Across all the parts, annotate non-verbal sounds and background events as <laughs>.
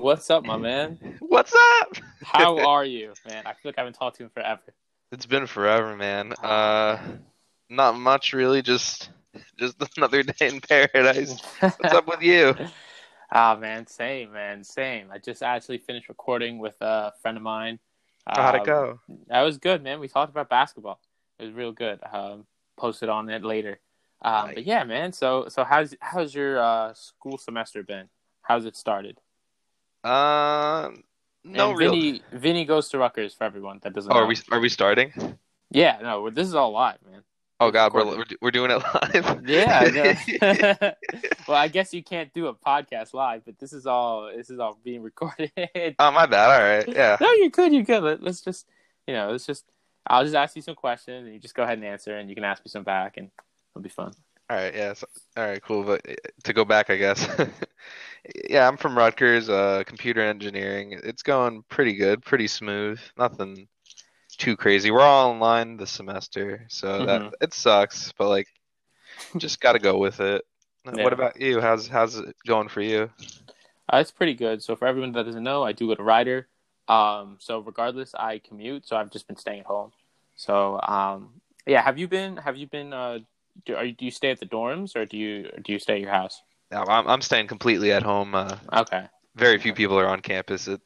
What's up, my man? What's up? How <laughs> are you, man? I feel like I haven't talked to you in forever. It's been forever, man. Uh, not much really. Just, just <laughs> another day in paradise. What's up with you? <laughs> Ah, man, same, man, same. I just actually finished recording with a friend of mine. How'd it Um, go? That was good, man. We talked about basketball. It was real good. Um, posted on it later. Um, Nice. But yeah, man. So, so how's how's your uh, school semester been? How's it started? Uh, no and real. Vinnie, Vinnie goes to Rutgers for everyone that doesn't Oh, know. are we are we starting? Yeah, no, this is all live, man. Oh God, we're we're, doing it live. Yeah. <laughs> <laughs> well, I guess you can't do a podcast live, but this is all this is all being recorded. oh my bad. All right. <laughs> Yeah. no, you're good. You're good. Let's just, you know, let's just. I'll just ask you some questions, and you just go ahead and answer, and you can ask me some back, and it'll be fun. All right. Yeah. So, all right. Cool. But uh, to go back, I guess. <laughs> Yeah, I'm from Rutgers, uh, computer engineering. It's going pretty good, pretty smooth. Nothing too crazy. We're all online this semester, so that Mhm. it sucks, but like, just got to go with it. Yeah. What about you? How's how's it going for you? Uh, it's pretty good. So for everyone that doesn't know, I do go to Rider. Um, so regardless, I commute. So I've just been staying at home. So um, yeah, have you been? Have you been? Uh, do, are you, do you stay at the dorms or do you do you stay at your house? Yeah, I'm I'm staying completely at home. Uh, Okay. very few people are on campus. It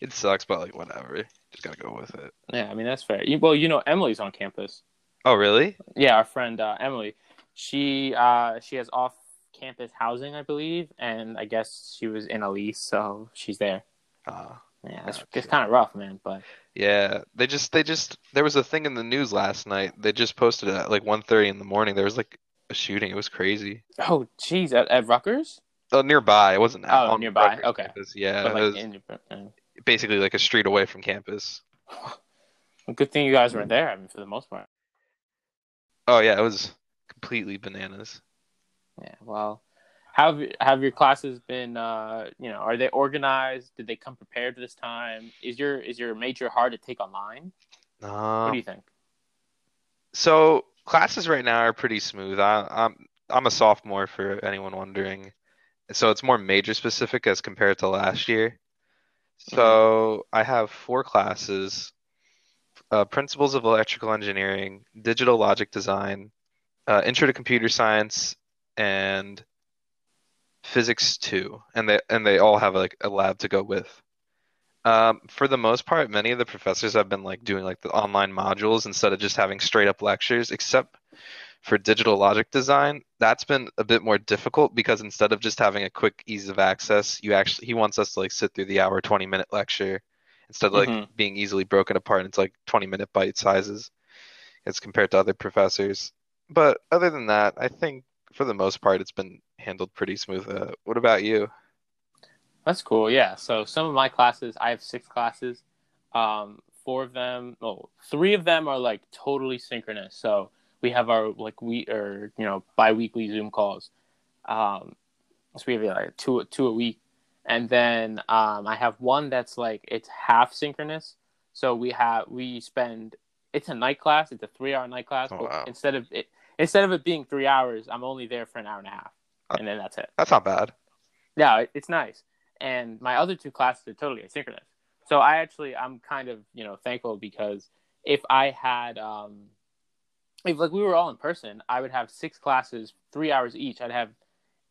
it sucks, but like whatever. Just gotta go with it. Yeah, I mean that's fair. You, well, you know, Emily's on campus. Oh really? Yeah, our friend uh, Emily. She uh, she has off campus housing, I believe, and I guess she was in a lease, so she's there. Uh, Yeah, it's, it's kind of rough, man. But Yeah, they just they just there was a thing in the news last night. They just posted it at like 1:30 in the morning. There was like a shooting. It was crazy. oh, jeez, at, at Rutgers, Oh, nearby. It wasn't Oh, on nearby. Rutgers Okay. campus. Yeah, but it like, was in, uh, basically like a street away from campus. well, good thing you guys weren't there. I mean, for the most part. Oh yeah, it was completely bananas. Yeah. Well, how have, have your classes been? Uh, you know, are they organized? Did they come prepared this time? Is your is your major hard to take online? What Um, do you think? so classes right now are pretty smooth. I, I'm I'm a sophomore for anyone wondering. So it's more major specific as compared to last year. So I have four classes, uh, Principles of Electrical Engineering, Digital Logic Design, uh, Intro to Computer Science, and Physics 2. And they and they all have like a lab to go with. Um, for the most part, many of the professors have been like doing like the online modules instead of just having straight up lectures, except for digital logic design. That's been a bit more difficult because instead of just having a quick ease of access, you actually he wants us to like sit through the hour 20 minute lecture instead of like Mhm. being easily broken apart into like 20 minute bite sizes as compared to other professors. But other than that, I think for the most part it's been handled pretty smooth. Uh, what about you? That's cool. Yeah. So some of my classes, I have six classes. Um, four of them, oh, three of them are like totally synchronous. So we have our like we or you know bi-weekly Zoom calls. Um, so we have like two two a week, and then um, I have one that's like it's half synchronous. So we have we spend it's a night class. It's a three hour night class. Oh, but wow. instead of it instead of it being three hours, I'm only there for an hour and a half, and then that's it. That's not bad. Yeah, it's nice. And my other two classes are totally asynchronous. So I actually I'm kind of, you know, thankful because if I had um if like we were all in person, I would have six classes, three hours each. I'd have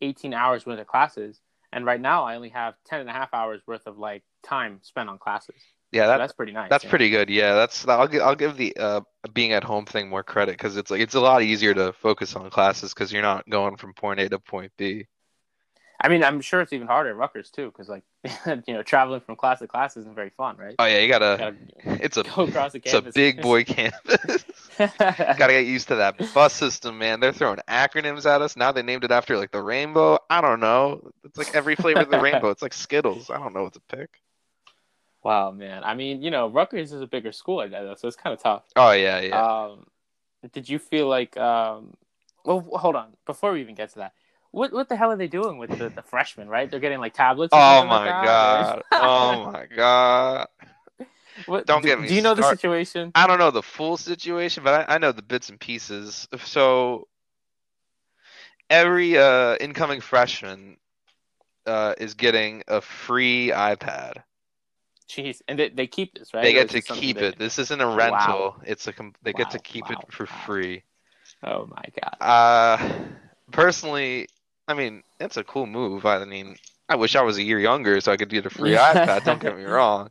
18 hours worth of classes. And right now I only have 10 and a half hours worth of like time spent on classes. Yeah, So that's pretty nice. That's yeah. pretty good. Yeah, that's I'll give I'll give the uh being at home thing more credit because it's like it's a lot easier to focus on classes because you're not going from point A to point B. I mean, I'm sure it's even harder at Rutgers too, because like, <laughs> you know, traveling from class to class isn't very fun, right? Oh yeah, you gotta. Gotta <laughs> It's a go across the it's a big boy campus. <laughs> Gotta get used to that bus system, man. They're throwing acronyms at us now. They named it after like the rainbow. I don't know. It's like every flavor of the rainbow. It's like Skittles. I don't know what to pick. Wow, man. I mean, you know, Rutgers is a bigger school like that, so it's kind of tough. Oh yeah, yeah. Um, did you feel like? Um, well, hold on. Before we even get to that, what what the hell are they doing with the, the freshmen? Right? They're getting like tablets. oh my like god. Oh <laughs> my god. What, Don't do, get me Do you know the situation? I don't know the full situation, but I, I know the bits and pieces. So every uh, incoming freshman uh, is getting a free iPad. Jeez, and they, they keep this, right? They get to keep they- it. This isn't a rental. It's a com- they get to keep wow, it for wow. free. Oh my god. Uh, personally, I mean, it's a cool move. I mean, I wish I was a year younger so I could get a free iPad. Don't get me <laughs> wrong,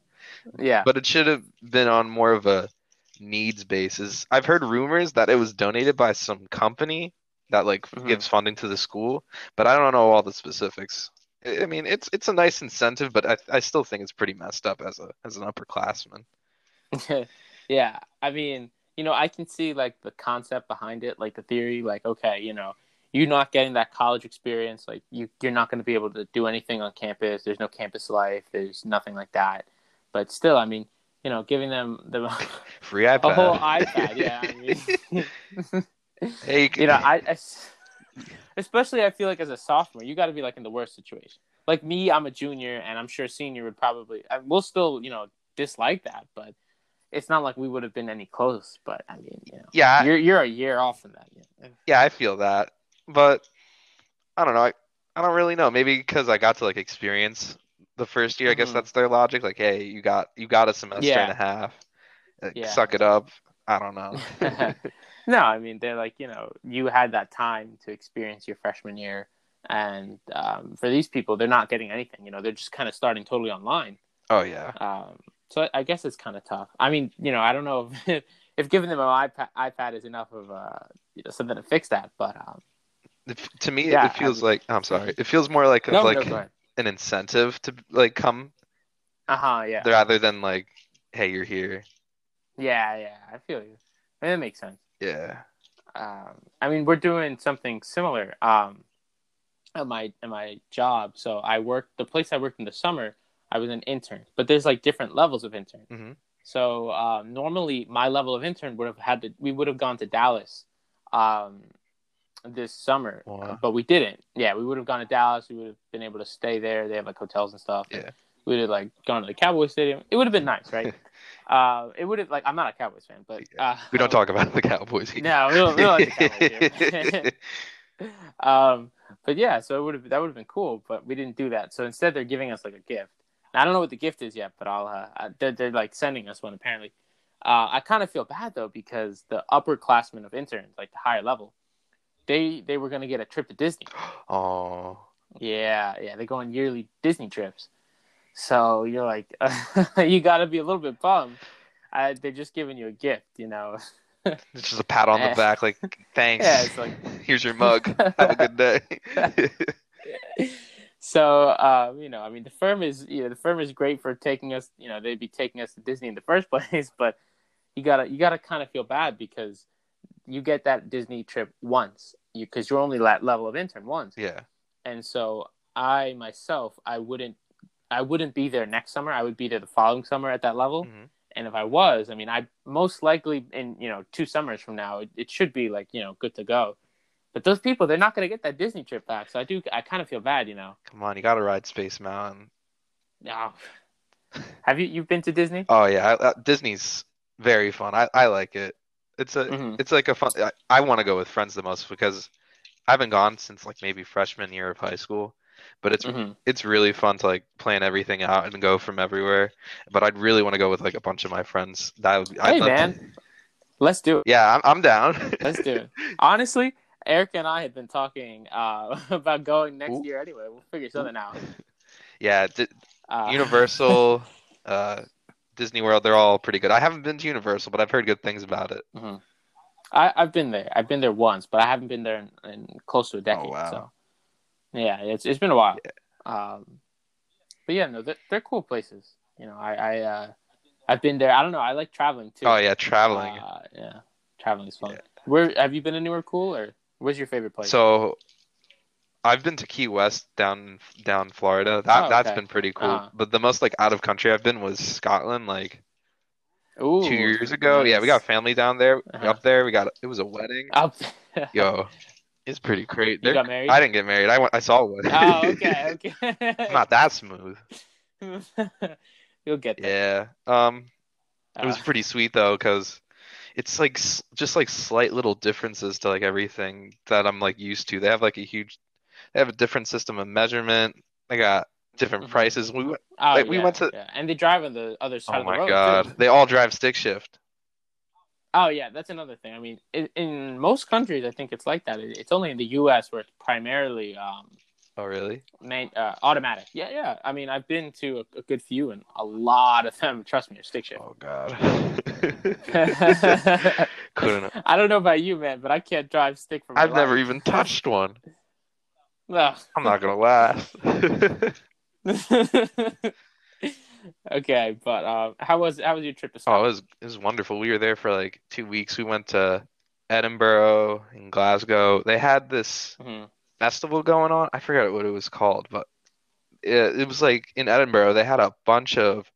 Yeah. but it should have been on more of a needs basis. I've heard rumors that it was donated by some company that like Mhm. gives funding to the school, but I don't know all the specifics. I mean, it's it's a nice incentive, but I I still think it's pretty messed up as a as an upperclassman. <laughs> yeah. I mean, you know, I can see like the concept behind it, like the theory, like, okay, you know, you're not getting that college experience, like you you're not gonna be able to do anything on campus. There's no campus life, there's nothing like that. But still, I mean, you know, giving them the <laughs> Free iPad. a whole iPad, yeah. I mean <laughs> hey, you, can, you know, I, I <laughs> especially I feel like as a sophomore, you got to be like in the worst situation. Like me, I'm a junior, and I'm sure senior would probably. I, we'll still, you know, dislike that, but it's not like we would have been any close. But I mean, you know, yeah, you're you're a year off from that. Yeah. Yeah, I feel that, but I don't know. I, I don't really know. Maybe because I got to like experience the first year. I guess Mhm. that's their logic. Like, hey, you got you got a semester Yeah. and a half. Like, Yeah. Suck it up. I don't know. <laughs> no, I mean they're like you know you had that time to experience your freshman year, and um, for these people, they're not getting anything. You know, they're just kind of starting totally online. oh yeah. Um, so I guess it's kind of tough. I mean, you know, I don't know if, <laughs> if giving them an iPad, iPad is enough of uh, you know, something to fix that, but um, to me, Yeah, it feels I- like I'm sorry. It feels more like no, like no, an incentive to like come Uh huh. Yeah. rather than like, hey, you're here. Yeah. Yeah. I feel you. I mean, that makes sense. Yeah. Um, I mean, we're doing something similar. Um, at my at my job. So I worked the place I worked in the summer. I was an intern, but there's like different levels of intern. Mhm. So um, normally my level of intern would have had to we would have gone to Dallas um, this summer, Wow. but we didn't. Yeah, we would have gone to Dallas. We would have been able to stay there. They have like hotels and stuff. Yeah. We would have like gone to the Cowboy Stadium. It would have been nice, right? <laughs> uh, it would have like I'm not a Cowboys fan, but uh, We don't talk about the <laughs> Cowboys here. No, we don't, we don't like the Cowboys here. <laughs> <laughs> um, but yeah, so it would have that would have been cool, but we didn't do that. So instead, they're giving us like a gift. And I don't know what the gift is yet, but I'll uh, they're, they're like sending us one apparently. Uh, I kind of feel bad though because the upperclassmen of interns, like the higher level, they they were gonna get a trip to Disney. <gasps> oh. Yeah, yeah, they go on yearly Disney trips. So you're like, <laughs> you got to be a little bit bummed. Uh, they're just giving you a gift, you know. <laughs> It's just a pat on the back, like <laughs> thanks. Yeah, it's like Here's your mug. Have a good day. so um, you know, I mean, the firm is you know the firm is great for taking us. You know, they'd be taking us to Disney in the first place, but you gotta you gotta kind of feel bad because you get that Disney trip once, you because you're only that level of intern once, yeah. and so I myself I wouldn't I wouldn't be there next summer. I would be there the following summer at that level. Mhm. And if I was, I mean, I most likely in you know two summers from now, it, it should be like you know good to go. But those people, they're not going to get that Disney trip back. So I do, I kind of feel bad, you know. Come on, you gotta ride Space Mountain. No. Have you you've been to Disney? Oh yeah, I, uh, Disney's very fun. I, I like it. It's a Mhm. it's like a fun. I, I want to go with friends the most because I haven't gone since like maybe freshman year of high school. But it's Mhm. it's really fun to like plan everything out and go from everywhere. But I'd really want to go with like a bunch of my friends. That would I'd Hey love to- man, <laughs> let's do it. yeah, I'm I'm down. Let's do it. <laughs> Honestly, Eric and I had been talking uh, <laughs> about going next Ooh. year anyway. We'll figure something out. yeah, Di- Uh, Universal, uh, Disney World, they're all pretty good. I haven't been to Universal, but I've heard good things about it. I, I've been there. I've been there once, but I haven't been there in, in close to a decade. Oh, wow. So, yeah, it's it's been a while. Um, but yeah, no, they're, they're cool places. You know, I I uh, I've been there. I don't know. I like traveling too. Oh yeah, traveling. Uh, yeah, traveling is fun. Yeah. Where have you been anywhere cool, or where's your favorite place? So I've been to Key West down down Florida. That Oh, that's okay. been pretty cool. Uh-huh. But the most like out of country I've been was Scotland like Ooh, two years ago. Yeah, we got family down there. Uh-huh. Up there, we got it was a wedding. Up. <laughs> Yo, it's pretty great. you They're- got married. I didn't get married. I went. I saw one. Oh, <laughs> okay, okay. Not that smooth. <laughs> You'll get there. Yeah. Um, it was Uh, pretty sweet though, because it's like just like slight little differences to like everything that I'm like used to. They have like a huge, they have a different system of measurement. They got different Mhm. prices. We went, Oh, Like, we went to- yeah. and they drive on the other side oh of the my road. god, Too. they all drive stick shift. Oh yeah, that's another thing. I mean, in, in most countries, I think it's like that. It- It's only in the U.S. where it's primarily um, Oh really? main, uh, automatic. Yeah, yeah. I mean, I've been to a, a good few, and a lot of them, trust me, are stick shift. Oh god. <laughs> <laughs> I don't know about you, man, but I can't drive stick my I've never even touched one. <laughs> Ugh. I'm not gonna laugh. Okay, but um, how was how was your trip to Oh, it Scotland? was it was wonderful. We were there for like two weeks. We went to Edinburgh and Glasgow. They had this Mhm. festival going on. I forgot what it was called, but it, it was like in Edinburgh. They had a bunch of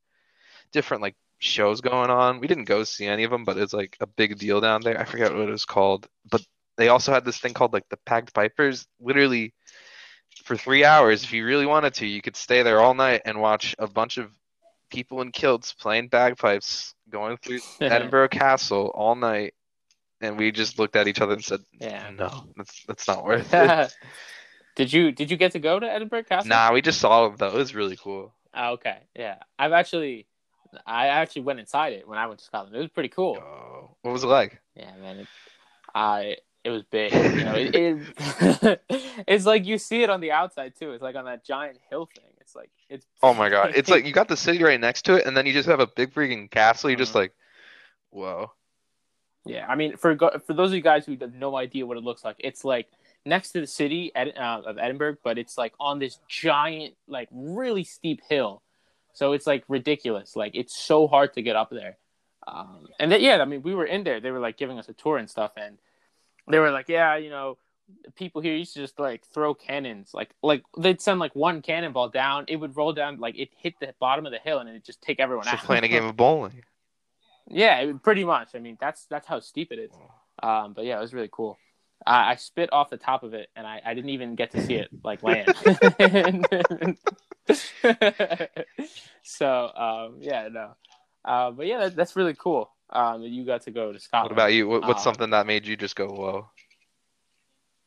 different like shows going on. We didn't go see any of them, but it's like a big deal down there. I forget what it was called, but they also had this thing called like the Packed Pipers. Literally, for three hours, if you really wanted to, you could stay there all night and watch a bunch of people in kilts playing bagpipes going through <laughs> Edinburgh Castle all night. And we just looked at each other and said, Yeah. "No, that's that's not worth <laughs> it." did you did you get to go to Edinburgh Castle? Nah, we just saw it though. It was really cool. Oh, okay. Yeah. I've actually I actually went inside it when I went to Scotland. It was pretty cool. Oh, what was it like? Yeah, man. It, I it was big. You know, <laughs> it, it it's like you see it on the outside too. It's like on that giant hill thing. It's like it's Oh my god, it's like you <laughs> got the city right next to it, and then you just have a big freaking castle. You're just Mhm. like, whoa. Yeah, I mean, for for those of you guys who have no idea what it looks like, it's like next to the city uh, of Edinburgh, but it's like on this giant, like really steep hill. So it's like ridiculous. Like it's so hard to get up there. Um, and then, yeah, I mean, we were in there. They were like giving us a tour and stuff, and they were like, yeah, you know, people here used to just like throw cannons. Like like they'd send like one cannonball down, it would roll down, like it hit the bottom of the hill, and it just take everyone So out. playing a game of bowling. Yeah, it, pretty much. I mean, that's that's how steep it is. Um, but yeah, it was really cool. I, I spit off the top of it, and I, I didn't even get to see it <laughs> like land. <laughs> so um, yeah, no. Uh, but yeah, that, that's really cool. Um, you got to go to Scotland. What about you? What, what's Uh, something that made you just go whoa?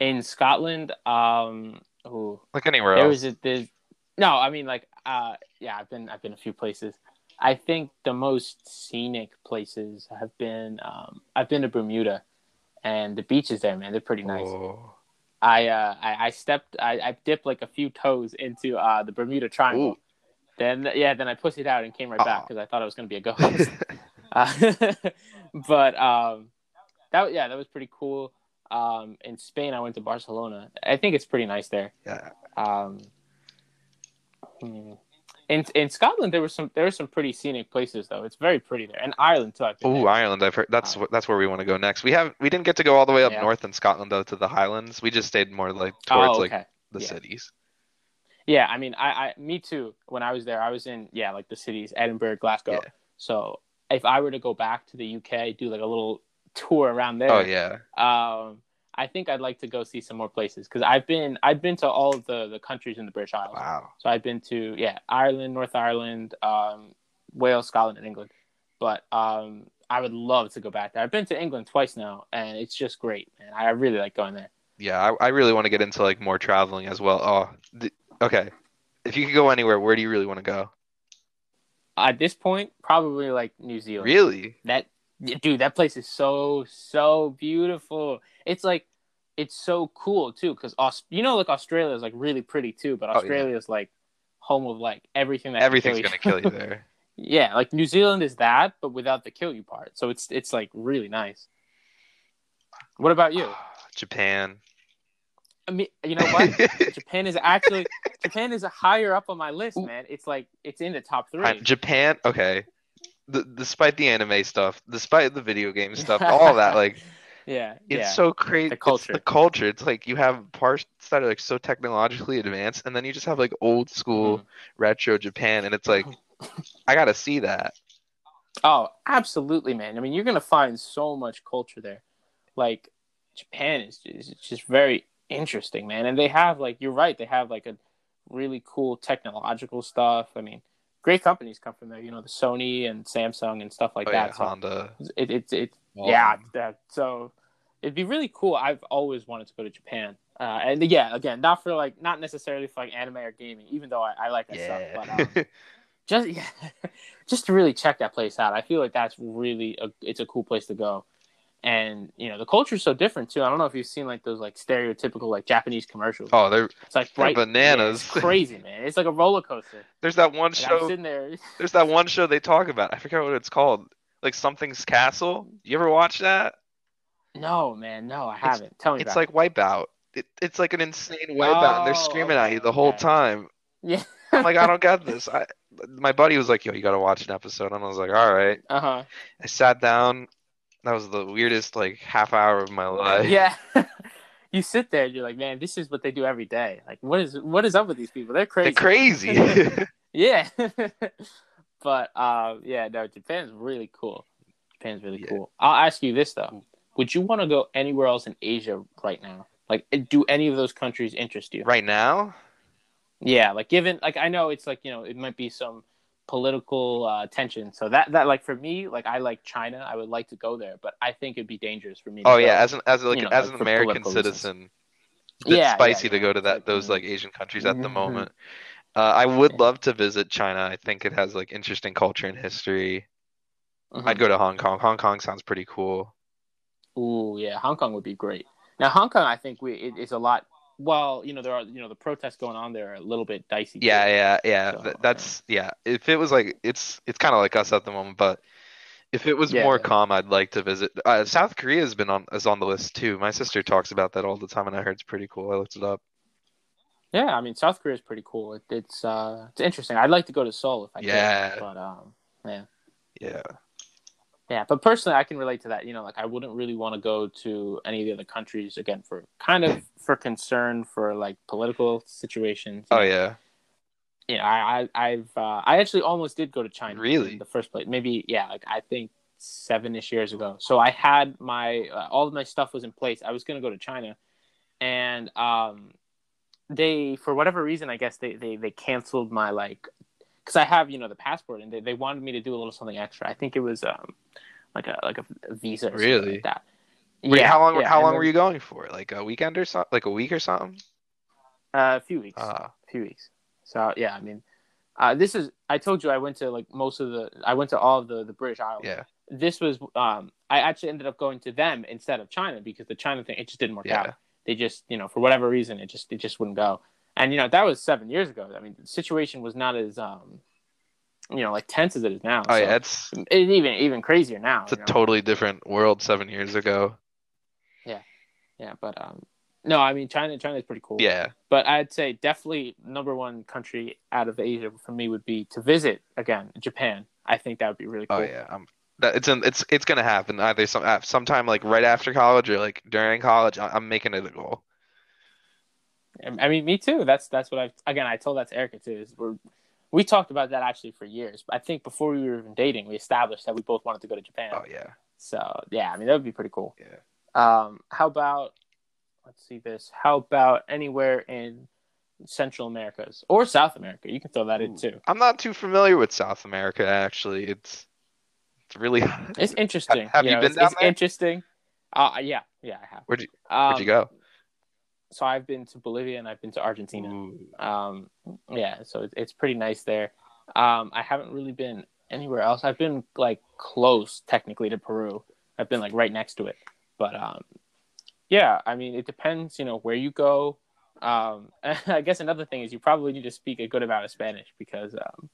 In Scotland? Um, ooh, Like anywhere there else? was a no i mean like uh yeah i've been i've been a few places i think the most scenic places have been um i've been to bermuda and the beaches there man they're pretty nice Whoa. i uh i, I stepped I, I dipped like a few toes into uh the bermuda triangle Ooh. then yeah then i pussied out and came right back because i thought i was going to be a <laughs> ghost <laughs> uh, <laughs> but um that yeah that was pretty cool um in spain i went to barcelona i think it's pretty nice there yeah. um, hmm. in in Scotland, there were some there were some pretty scenic places though. It's very pretty there, and Ireland too. Been Ireland. I've heard that's Uh, that's where we want to go next. We have we didn't get to go all the way up Yeah. north in Scotland though to the Highlands. We just stayed more like towards oh, like the yeah. cities. Yeah, I mean, I, I, me too. When I was there, I was in yeah, like the cities, Edinburgh, Glasgow. Yeah. So if I were to go back to the UK, do like a little tour around there. Oh yeah. Um, I think I'd like to go see some more places because I've been I've been to all of the the countries in the British Isles. Wow. So I've been to yeah Ireland, North Ireland, um, Wales, Scotland, and England. But um, I would love to go back there. I've been to England twice now, and it's just great, man. I really like going there. Yeah, I, I really want to get into like more traveling as well. Oh, th- okay. If you could go anywhere, where do you really want to go? At this point, probably like New Zealand. Really? That dude, that place is so so beautiful. It's like it's so cool too because Aus- you know like Australia is like really pretty too, but Oh, yeah. Australia is like home of like everything that Everything's kill gonna kill you <laughs> there. yeah, like New Zealand is that, but without the kill you part. So it's it's like really nice. What about you? <sighs> Japan. I mean, you know what? <laughs> Japan is actually Japan is higher up on my list, man. It's like it's in the top three. Japan. Okay. D- despite the anime stuff, despite the video game stuff, all that, <laughs> like yeah, it's yeah. so crazy. The It's culture. the culture. It's like you have parts that are like so technologically advanced, and then you just have like old school Mhm. retro Japan, and it's like I gotta see that. Oh, absolutely, man. I mean, you're gonna find so much culture there. Like Japan is is just very interesting, man. And they have like you're right, they have like a really cool technological stuff. I mean, great companies come from there. You know, the Sony and Samsung and stuff like oh that. yeah, So Honda. it, it, it Walmart. yeah, that, so it'd be really cool. I've always wanted to go to Japan. Uh, and yeah, again, not for like, not necessarily for like anime or gaming, even though I, I like that Yeah. stuff. But um, <laughs> just <laughs> yeah, just to really check that place out, I feel like that's really a, it's a cool place to go. And you know, the culture's so different too. I don't know if you've seen like those like stereotypical like Japanese commercials. oh, they're it's like they're bananas. yeah, it's crazy, man. It's like a roller coaster. there's that one Like, show. there. There's that one show they talk about. I forget what it's called. Like something's Castle. You ever watch that? No, man, no, I haven't. Tell me It's like Wipeout. It, it's like an insane Wipeout, and they're Oh, screaming at you the whole okay. time. Yeah. I'm like, I don't get this. I, my buddy was like, Yo, you gotta watch an episode, and I was like, All right. Uh huh. I sat down. That was the weirdest like half hour of my life. Yeah. <laughs> you sit there and you're like, man, this is what they do every day. Like, what is what is up with these people? They're They're crazy. crazy. <laughs> <laughs> Yeah. but um, yeah, no, Japan's really cool. Japan's really Yeah. cool. I'll ask you this though: Would you want to go anywhere else in Asia right now? Like, do any of those countries interest you? right now, Yeah, like given like I know it's like you know it might be some political uh, tension. So that that like for me, like I like China. I would like to go there, but I think it'd be dangerous for me. To oh go. yeah, as an as like you know, as like an American political reasons. citizen, it's Yeah, spicy yeah, to yeah. go to that those like Asian countries at the Mhm. moment. Uh, I would love to visit China. I think it has like interesting culture and history. Mhm. I'd go to Hong Kong. Hong Kong sounds pretty cool. Ooh, yeah, Hong Kong would be great. Now, Hong Kong, I think we it is a lot. Well, you know, there are you know the protests going on there are a little bit dicey. too. Yeah, yeah, yeah. So, Th- that's yeah. If it was like it's it's kind of like us at the moment, but if it was Yeah, more yeah. calm, I'd like to visit. Uh, South Korea has been on is on the list too. My sister talks about that all the time, and I heard it's pretty cool. I looked it up. yeah. I mean, South Korea is pretty cool. It, it's uh, it's interesting. I'd like to go to Seoul if I Yeah. could, but um, yeah, Yeah, yeah. But personally, I can relate to that. You know, like I wouldn't really want to go to any of the other countries again for kind of for concern for like political situations. Oh know. yeah. you know, I, I I've uh, I actually almost did go to China. Really? in the first place? Maybe yeah, like I think seven ish years ago. So I had my uh, all of my stuff was in place. I was gonna go to China, and um, they for whatever reason, I guess they they they canceled my like because I have you know the passport, and they, they wanted me to do a little something extra. I think it was um like a like a visa. Or something Really? Like that. Wait, yeah. how long? yeah, how long then- were you going for? Like a weekend or something? Like a week or something? Uh, a few weeks. Ah, a few weeks. So yeah, I mean, uh, this is I told you I went to like most of the I went to all of the the British Isles. yeah, This was um I actually ended up going to them instead of China because the China thing it just didn't work Yeah. out. They just you know for whatever reason it just it just wouldn't go. And you know that was seven years ago. I mean the situation was not as um you know like tense as it is now. oh So yeah. It's it's even even crazier now. it's a know? totally different world seven years ago. yeah, yeah, but um no, I mean China China is pretty cool. Yeah, But I'd say definitely number one country out of Asia for me would be to visit again Japan. I think that would be really cool. Oh yeah, um, that it's in, it's it's gonna happen either some uh, sometime like right after college or like during college. I, I'm making it a goal. I mean, me too. That's that's what I again. I told that to Erica too. Is we're, we talked about that actually for years. I think before we were even dating, we established that we both wanted to go to Japan. Oh yeah, So yeah, I mean that would be pretty cool. yeah. Um, how about let's see this? How about anywhere in Central Americas or South America? You can throw that in too. I'm not too familiar with South America actually. It's it's really. It's <laughs> interesting. have you know, been it's, down it's there? interesting. Uh, yeah, yeah, I have. Where'd you Um, Where'd you go? So I've been to Bolivia and I've been to Argentina. Um, yeah, so it's, it's pretty nice there. Um, I haven't really been anywhere else. I've been like close technically to Peru. I've been like right next to it, but um, yeah, I mean it depends, you know, where you go. Um, <laughs> I guess another thing is you probably need to speak a good amount of Spanish because um,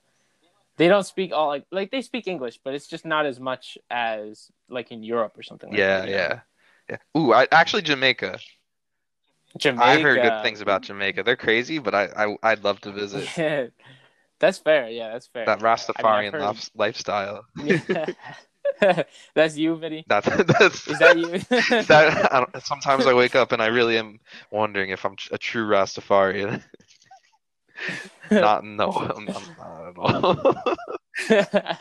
they don't speak all like like they speak English, but it's just not as much as like in Europe or something. Like Yeah, that, you know? yeah, yeah. Ooh, I actually Jamaica. Jamaica. I heard good things about Jamaica. They're crazy, but I, I I'd love to visit Yeah, <laughs> that's fair. Yeah, that's fair. that Rastafarian heard- lif- lifestyle. <laughs> that's you, Vinnie. That's <laughs> that's Is that you? that I don't, sometimes I wake up and I really am wondering if I'm a true Rastafarian. not no, I'm, I'm not at all.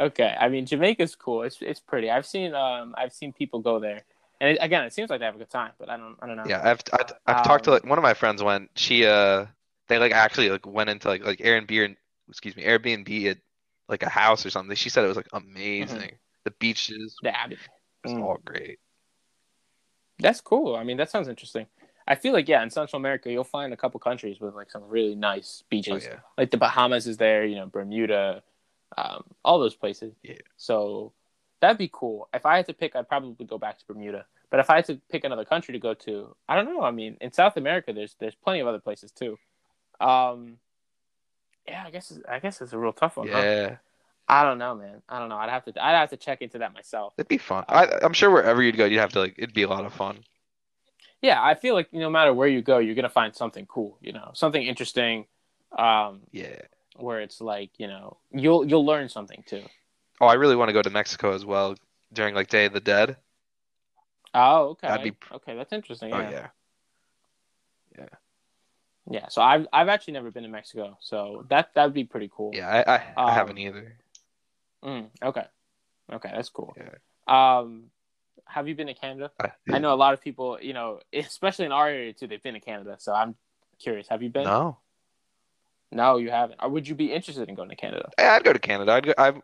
okay, I mean Jamaica's cool. It's it's pretty. I've seen um I've seen people go there, and it, again, it seems like they have a good time. But I don't I don't know. yeah, I've I've, I've talked to Um, like one of my friends went. She uh, they like actually like went into like like Airbnb, excuse me, Airbnb at like a house or something. She said it was like amazing. The beaches Yeah, I mean, was Mm. all great. That's cool. I mean, that sounds interesting. I feel like yeah, in Central America, you'll find a couple countries with like some really nice beaches. Oh, yeah. Like the Bahamas is there, you know, Bermuda, um, all those places. Yeah. So that'd be cool. If I had to pick, I'd probably go back to Bermuda. But if I had to pick another country to go to, I don't know. I mean, in South America, there's there's plenty of other places too. Um, yeah, I guess I guess it's a real tough one. huh? Yeah, I don't know, man. I don't know. I'd have to I'd have to check into that myself. it'd be fun. I, I'm sure wherever you'd go, you'd have to like. It'd be a lot of fun. Yeah, I feel like no matter where you go, you're gonna find something cool. You know, something interesting. Um, Yeah. where it's like you know you'll you'll learn something too. Oh, I really want to go to Mexico as well during like Day of the Dead. Oh, okay. That'd be- okay. That's interesting. Oh yeah. yeah. Yeah, So I've I've actually never been to Mexico, so that that'd be pretty cool. Yeah, I I, I Um, haven't either. Mm, okay. Okay, that's cool. Yeah. Um, have you been to Canada? I, I know a lot of people, you know, especially in our area too. They've been to Canada, so I'm curious. Have you been? no. No, you haven't. Or would you be interested in going to Canada? Yeah, I'd go to Canada. I'd go. I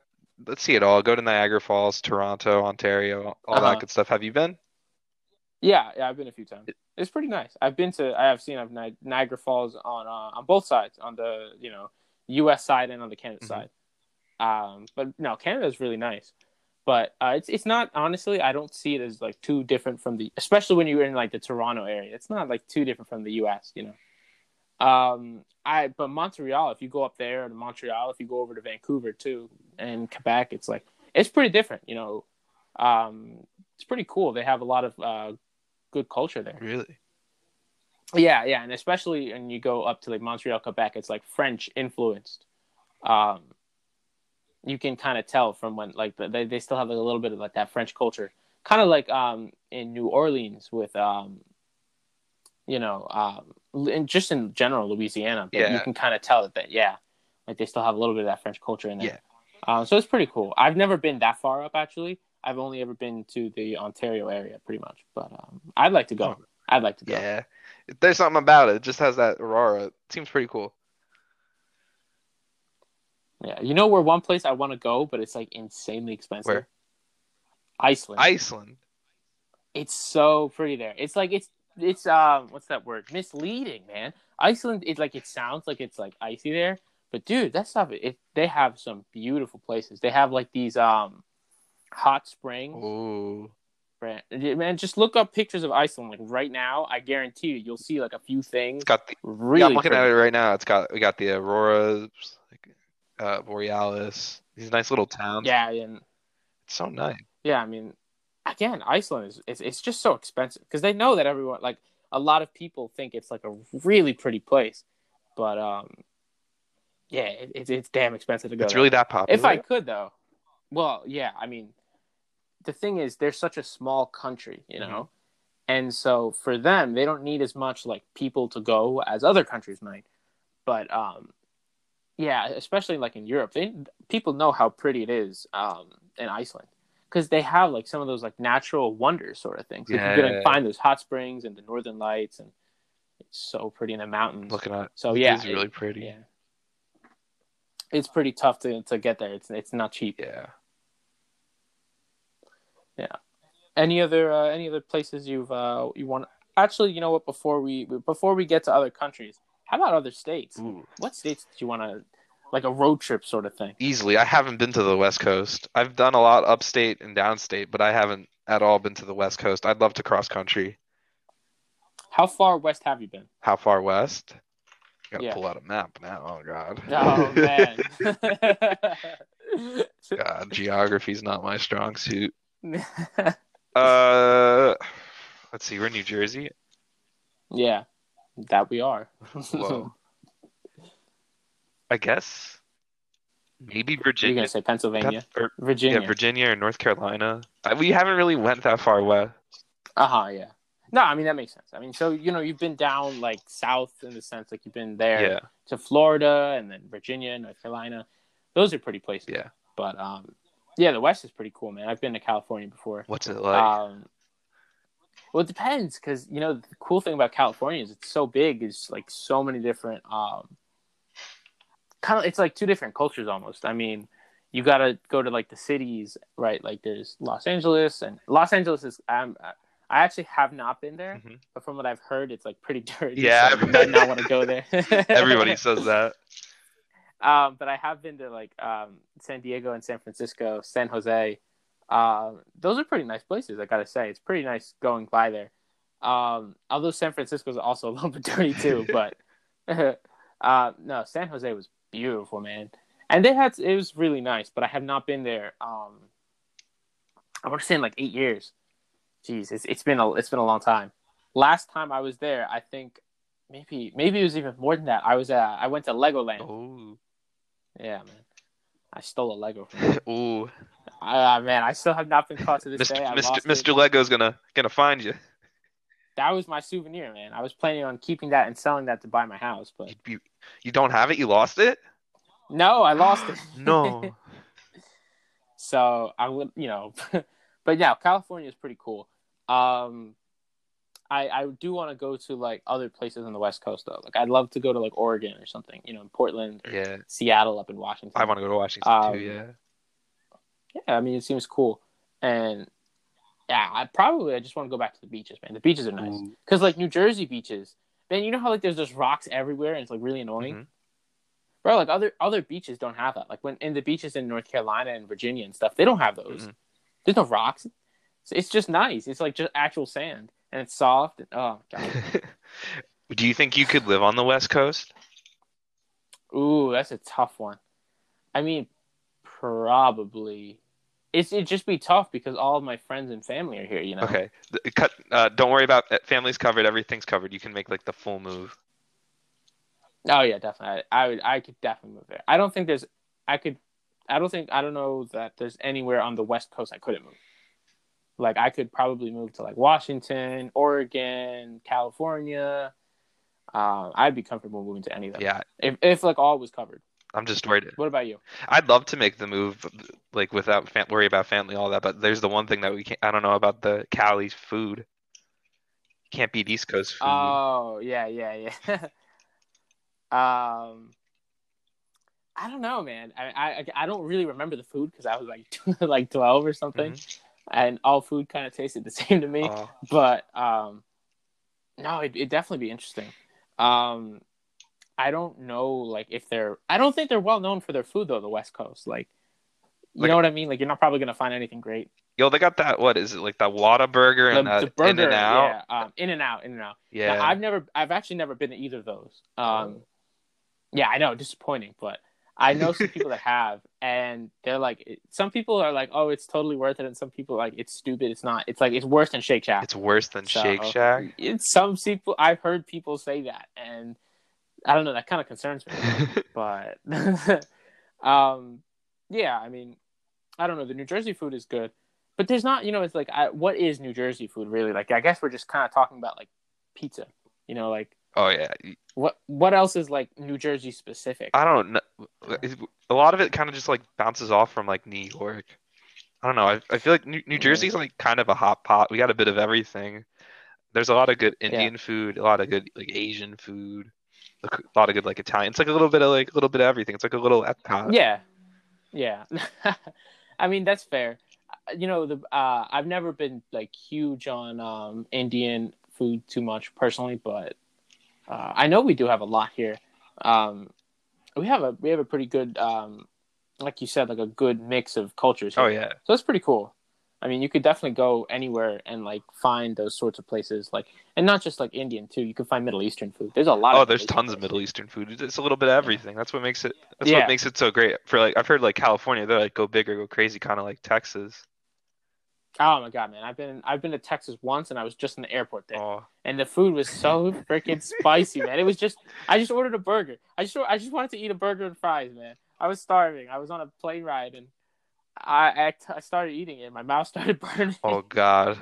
let's see it all. Go to Niagara Falls, Toronto, Ontario, all Uh-huh. that good stuff. Have you been? Yeah, yeah, I've been a few times. It's pretty nice. I've been to. I have seen of Ni- Niagara Falls on uh, on both sides, on the you know U.S. side and on the Canada Mhm. side. Um, but no, Canada is really nice. But uh, it's it's not honestly. I don't see it as like too different from the, especially when you're in like the Toronto area. It's not like too different from the U.S. You know. Um, I but Montreal. If you go up there to Montreal, if you go over to Vancouver too, and Quebec, it's like it's pretty different. You know, um, it's pretty cool. They have a lot of uh, good culture there. Really? Yeah, yeah, and especially when you go up to like Montreal, Quebec, it's like French influenced. Um, you can kind of tell from when like they they still have like a little bit of like that French culture, kind of like um in New Orleans with um, you know, um, and just in general Louisiana, but you can kind of tell that, that yeah, like they still have a little bit of that French culture in there. Yeah. Um, so it's pretty cool. I've never been that far up actually. I've only ever been to the Ontario area, pretty much. But um, I'd like to go. Oh. I'd like to go. Yeah. There's something about it. It just has that aurora. It seems pretty cool. Yeah, you know where one place I want to go, but it's like insanely expensive. Where? Iceland. Iceland. It's so pretty there. It's like it's it's um what's that word? Misleading, man. Iceland. It's like it sounds like it's like icy there, but dude, that stuff. It they have some beautiful places. They have like these um hot springs. Ooh. Right. Man, just look up pictures of Iceland like right now. I guarantee you, you'll see like a few things. It's got the Really, yeah, I'm looking at it right now. It's got we got the auroras, like uh Borealis. These nice little towns. Yeah, and It's so nice. Yeah, I mean, again, Iceland is it's, it's just so expensive because they know that everyone like a lot of people think it's like a really pretty place, but um, yeah, it, it's it's damn expensive to go. It's there. really that popular. if I could though, well, yeah, I mean, the thing is, they're such a small country, you know, and so for them, they don't need as much like people to go as other countries might, but um. Yeah, especially like in Europe, they people know how pretty it is um, in Iceland because they have like some of those like natural wonders sort of things. Like, you're gonna Yeah. find those hot springs and the northern lights, and it's so pretty in the mountains. looking at so yeah, it's really pretty. yeah, it's pretty tough to to get there. It's it's not cheap. Yeah. Any other uh, any other places you've uh, you want? Actually, you know what? Before we before we get to other countries, how about other states? Ooh. What states do you want to like a road trip sort of thing? Easily. I haven't been to the West Coast. I've done a lot upstate and downstate, but I haven't at all been to the West Coast. I'd love to cross country. How far west have you been? How far west? Gotta Yeah. pull out a map now. Oh god. <laughs> Oh man. <laughs> God, geography's not my strong suit. <laughs> Uh, let's see. We're in New Jersey. yeah, that we are. Whoa. I guess maybe Virginia. You're gonna say Pennsylvania, Or- Virginia. yeah, Virginia or North Carolina. I, we haven't really went that far west. Uh huh. Yeah. No, I mean that makes sense. I mean, so you know, you've been down like south in the sense like you've been there Yeah, to Florida and then Virginia, North Carolina. Those are pretty places. yeah. But um, yeah, the West is pretty cool, man. I've been to California before. What's it like? Um, well, it depends because you know the cool thing about California is it's so big. It's like so many different um, kind of. It's like two different cultures almost. I mean, you got to go to like the cities, right? Like there's Los Angeles, and Los Angeles is. I'm, I actually have not been there, Mhm. but from what I've heard, it's like pretty <laughs> dirty. Yeah. so you might not want to go there. <laughs> Everybody says that. <laughs> Um, but I have been to like um, San Diego and San Francisco, San Jose. Um, those are pretty nice places. I gotta say, it's pretty nice going by there. Um, although San Francisco is also a little bit dirty too, but uh, no, San Jose was beautiful, man. And they had it was really nice, but I have not been there. Um, I want to say in like eight years. Jeez, it's it's been a it's been a long time. Last time I was there, I think maybe maybe it was even more than that. I was uh, I went to Legoland. Ooh. Yeah, man. I stole a Lego from <laughs> Ooh. Ah, man, I still have not been caught to this Mr. day. I Mr. Mr. Lego's gonna gonna find you. That was my souvenir, man. I was planning on keeping that and selling that to buy my house, but You, you, don't have it? You lost it? no, I lost it. <gasps> no. <laughs> so I would, you know, <laughs> but yeah, California is pretty cool. Um, I I do want to go to like other places on the West Coast though. Like I'd love to go to like Oregon or something. You know, Portland, or Yeah. Seattle, up in Washington. I want to go to Washington Um, too, yeah. Yeah, I mean it seems cool, and yeah, I probably I just want to go back to the beaches, man. The beaches are nice because like New Jersey beaches, man. You know how like there's just rocks everywhere and it's like really annoying, Mhm. bro. Like other other beaches don't have that. Like when in the beaches in North Carolina and Virginia and stuff, they don't have those. Mhm. There's no rocks. So it's just nice. It's like just actual sand and it's soft. And, oh god, <laughs> Do you think you could live on the West Coast? ooh, that's a tough one. I mean, probably. It's it'd just be tough because all of my friends and family are here. You know. Okay. Cut. Uh, don't worry about it. Family's covered. Everything's covered. You can make like the full move. Oh yeah, definitely. I, I would. I could definitely move there. I don't think there's. I could. I don't think. I don't know that there's anywhere on the West Coast I couldn't move. Like I could probably move to like Washington, Oregon, California. Um, I'd be comfortable moving to any of them. Yeah. If if like all was covered. I'm just worried. What about you? I'd love to make the move, like without fam- worry about family, all that. But there's the one thing that we can't. I don't know about the Cali's food. Can't beat East Coast food. Oh yeah, yeah, yeah. <laughs> um, I don't know, man. I I, I don't really remember the food because I was like <laughs> like twelve or something, and all food kind of tasted the <laughs> same to me. Oh, but um, no, it would definitely be interesting. Um, I don't know, like if they're. I don't think they're well known for their food though. The West Coast, like, you Like- know what I mean. Like, you're not probably gonna find anything great. yo, they got that. What is it like? That Whataburger and the, uh, burger, In and Out. yeah, um, In and Out, In and Out. Yeah. Now, I've never, I've actually never been to either of those. Um, Oh. yeah, I know, disappointing, but I know some people that <laughs> have, and they're like, some people are like, oh, it's totally worth it, and some people are like, it's stupid, it's not. It's like it's worse than Shake Shack. It's worse than So, Shake Shack. It's some people I've heard people say that, and I don't know. That kind of concerns me, <laughs> but <laughs> um, yeah, I mean, I don't know. The New Jersey food is good, but there's not, you know, it's like, I, what is New Jersey food really? Like, I guess we're just kind of talking about like pizza, you know, like oh yeah. what what else is like New Jersey specific? I don't know. A lot of it kind of just like bounces off from like New York. I don't know. I, I feel like New, New Yeah. Jersey's like kind of a hot pot. We got a bit of everything. There's a lot of good Indian food, a lot of good like Asian food, a lot of good like Italian. It's like a little bit of like a little bit of everything. It's like a little Epcot. Yeah, yeah. <laughs> I mean that's fair. Uh, You know, the uh, I've never been like huge on um, Indian food too much personally, but uh, I know we do have a lot here. Um, we have a we have a pretty good, um, like you said, like a good mix of cultures. Here. Oh yeah. So that's pretty cool. I mean, you could definitely go anywhere and like find those sorts of places, like, and not just like Indian too. You can find Middle Eastern food. There's a lot. Oh, there's tons of Middle Eastern food. It's a little bit of everything. That's what makes it. That's Yeah. what makes it so great. For like, I've heard like California, they're like go big or go crazy, kind of like Texas. Oh my god, man! I've been I've been to Texas once, and I was just in the airport there, Oh, and the food was so <laughs> freaking spicy, man. It was just I just ordered a burger. I just I just wanted to eat a burger and fries, man. I was starving. I was on a plane ride, and I I, I started eating it. My mouth <laughs> started burning. oh God.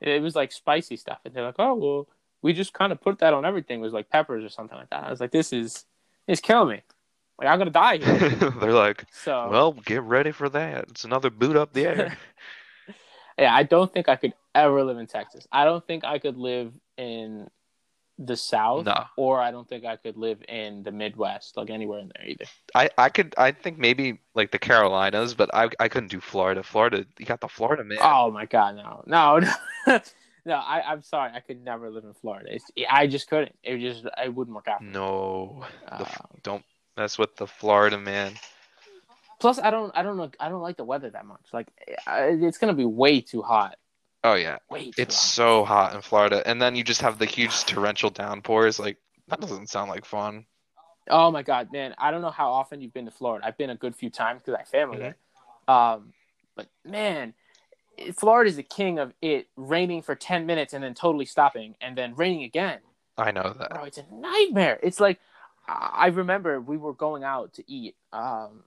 It was like spicy stuff, and they're like, "Oh well, we just kind of put that on everything." It was like peppers or something like that. I was like, "This is it's killing me. Like I'm gonna die here." <laughs> they're like, So well, get ready for that. It's another boot up the air. <laughs> yeah, I don't think I could ever live in Texas. I don't think I could live in the South, No. or I don't think I could live in the Midwest, like anywhere in there either. I I could I think maybe like the Carolinas, but I I couldn't do Florida. Florida, you got the Florida man. Oh my God, no, no, <laughs> no. no I, I'm sorry, I could never live in Florida. It's, I just couldn't. It just, it wouldn't work out. No, the, Uh, don't mess with the Florida man. plus, I don't, I don't know, I don't like the weather that much. Like, it's gonna be way too hot. Oh yeah, Way it's so hot in Florida, and then you just have the huge torrential downpours. Like that doesn't sound like fun. Oh my god, man! I don't know how often you've been to Florida. I've been a good few times because I family Mhm. there. Um, but man, Florida is the king of it raining for ten minutes and then totally stopping and then raining again. I know that. Bro, it's a nightmare. It's like I I remember we were going out to eat. Um,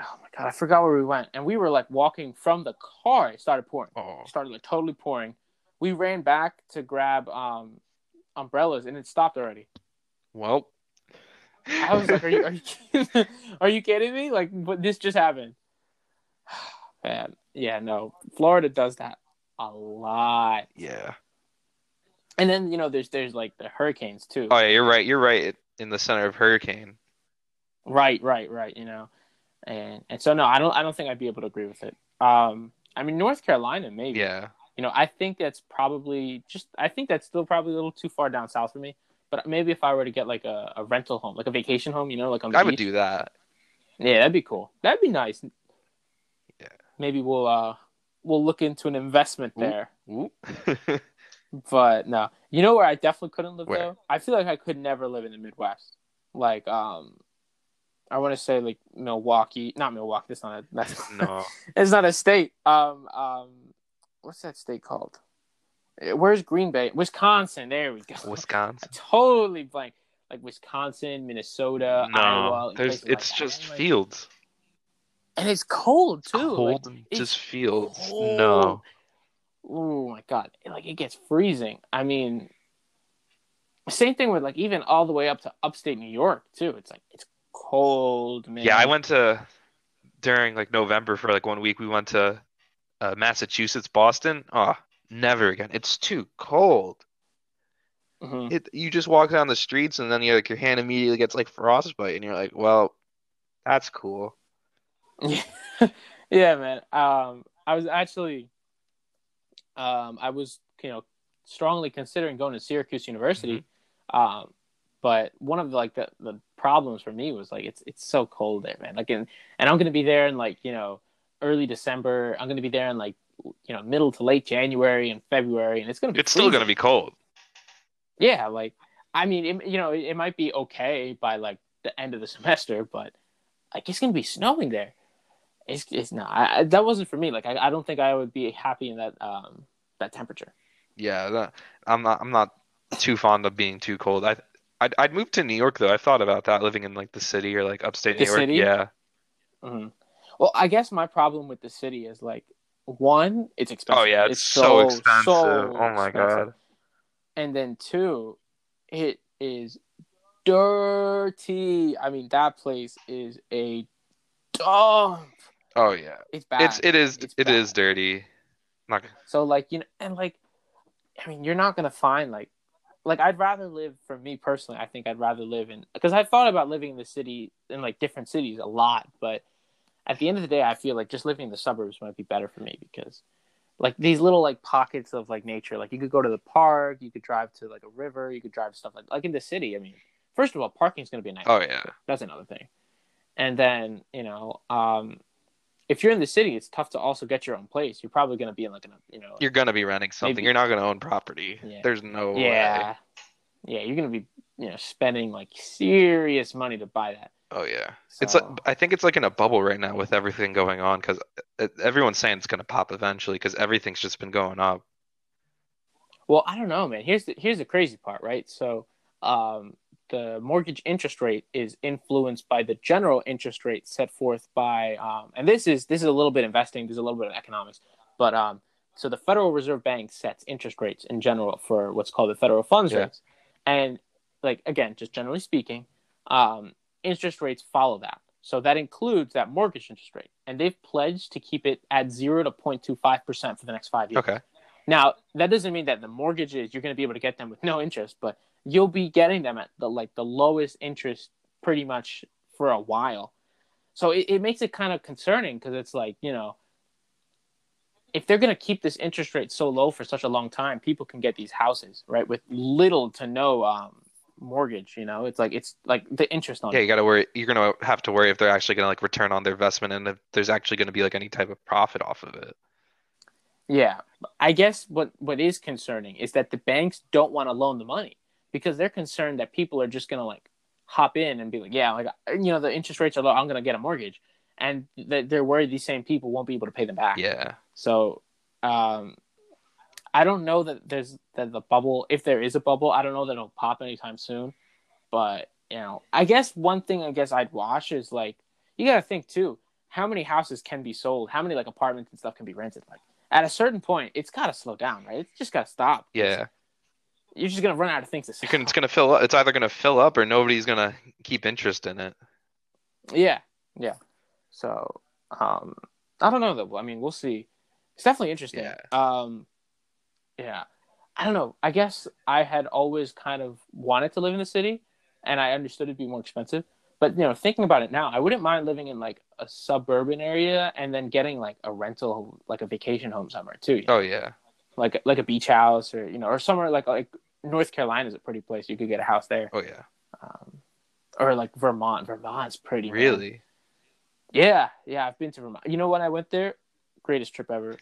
oh my god, I forgot where we went, and we were like walking from the car. It started pouring. Oh, It started like totally pouring. We ran back to grab um umbrellas, and it stopped already. well. I was like, "Are you are you kidding, <laughs> are you kidding me? Like, but this just happened." <sighs> Man, yeah, no, Florida does that a lot, yeah. and then you know, there's there's like the hurricanes too. Oh yeah, you're right. You're right. In the center of hurricane. Right, right, right. You know, and and so no, I don't I don't think I'd be able to agree with it. Um, I mean, North Carolina, maybe. Yeah. You know, I think that's probably just. I think that's still probably a little too far down south for me. But maybe if I were to get like a, a rental home, like a vacation home, you know, like on the I would do that. Yeah, that'd be cool. That'd be nice. Yeah. Maybe we'll uh we'll look into an investment Ooh. there. Ooh. <laughs> But no. You know where I definitely couldn't live Where? though? I feel like I could never live in the Midwest. Like um I want to say like Milwaukee, not Milwaukee, that's not a that's <laughs> no. it's not a state. Um um what's that state called? Eh, Where's Green Bay? Wisconsin. There we go. <laughs> Wisconsin. totally blank. Like Wisconsin, Minnesota, Iowa. No. like There's like it's that. just fields. and it's cold too. Cold it's just fields. cold. No. oh my god like it gets freezing i mean same thing with like even all the way up to upstate new york too it's like it's cold man Yeah, I went to during like November for like one week. We went to uh, Massachusetts, Boston. Oh, never again. It's too cold. Mhm. It you just walk down the streets and then you like your hand immediately gets like frostbite and you're like, well, that's cool. <laughs> yeah man um i was actually um i was you know strongly considering going to syracuse university um but one of the, like the, the problems for me was like it's it's so cold there man like in, and i'm gonna be there in like you know early december i'm gonna be there in like you know middle to late january and february and it's gonna be It's still gonna be cold. yeah like i mean it, you know it, it might be okay by like the end of the <laughs> semester but like it's gonna be snowing there it's it's not I, I- that wasn't for me like I, I don't think i would be happy in that um that temperature Yeah, that, I'm not. I'm not too fond of being too cold. I, I'd, I'd move to New York though. I've thought about that, living in like the city or like upstate The New York. city? Yeah, hmm well i guess my problem with the city is like one it's expensive Oh yeah, it's, so, expensive. so oh my expensive. god. and then two it is dirty i mean that place is a dump Oh yeah. it's bad It's it is It's it is bad. dirty. Not So like you know, and like, I mean, you're not gonna find like, like I'd rather live for me personally. I think I'd rather live in because I thought about living in the city in like different cities a lot, but at the end of the day, I feel like just living in the suburbs might be better for me because like these little like pockets of like nature, like you could go to the park, you could drive to like a river, you could drive stuff like like in the city. I mean, first of all, parking's gonna be a nightmare. Oh yeah. That's another thing. And then, you know, um, if you're in the city, it's tough to also get your own place. You're probably going to be in like an, you know, You're gonna be renting something. Maybe- You're not gonna own property. Yeah. There's no yeah, way. yeah, you're going to be, you know, spending like serious money to buy that. Oh yeah. So, It's like I think it's like in a bubble right now with everything going on because everyone's saying it's gonna pop eventually because everything's just been going up. well, I don't know, man. Here's the here's the crazy part, right? So, um, the mortgage interest rate is influenced by the general interest rate set forth by, um, and this is this is a little bit investing. There's a little bit of economics, but um, so the Federal Reserve Bank sets interest rates in general for what's called the federal funds Yeah. rates, and like again, just generally speaking, um, interest rates follow that. So that includes that mortgage interest rate, and they've pledged to keep it at zero to 0.25 percent for the next five years. Okay. Now that doesn't mean that the mortgages you're going to be able to get them with no interest, but you'll be getting them at the like the lowest interest pretty much for a while. So it, it makes it kind of concerning because it's like you know if they're going to keep this interest rate so low for such a long time, people can get these houses right with little to no um, mortgage. You know, it's like it's like the interest on Yeah, it. you gotta worry. You're gonna have to worry if they're actually gonna like return on their investment and if there's actually gonna be like any type of profit off of it. Yeah, I guess what what is concerning is that the banks don't want to loan the money because they're concerned that people are just gonna like hop in and be like, yeah, like you know, the interest rates are low, I'm gonna get a mortgage, and that they're worried these same people won't be able to pay them back. Yeah. So, um, I don't know that there's that the bubble. If there is a bubble, I don't know that it'll pop anytime soon. But you know, I guess one thing I guess I'd watch is like you got to think too. How many houses can be sold? How many like apartments and stuff can be rented? Like at a certain point, it's got to slow down, right? It's just got to stop. Yeah. You're just gonna run out of things to sell. Can, it's gonna fill up. It's either gonna fill up or nobody's gonna keep interest in it. Yeah, yeah. So, um, I don't know though. I mean, we'll see. It's definitely interesting. Yeah. Um, yeah. I don't know. I guess I had always kind of wanted to live in the city, and I understood it'd be more expensive. But you know, thinking about it now, I wouldn't mind living in like a suburban area and then getting like a rental, like a vacation home somewhere too. you know? Oh yeah. Like like a beach house or you know, or somewhere like like North Carolina is a pretty place. You could get a house there, Oh yeah. um, or like Vermont. Vermont's pretty. man. Really? Yeah, yeah, I've been to Vermont. You know when I went there? Greatest trip ever.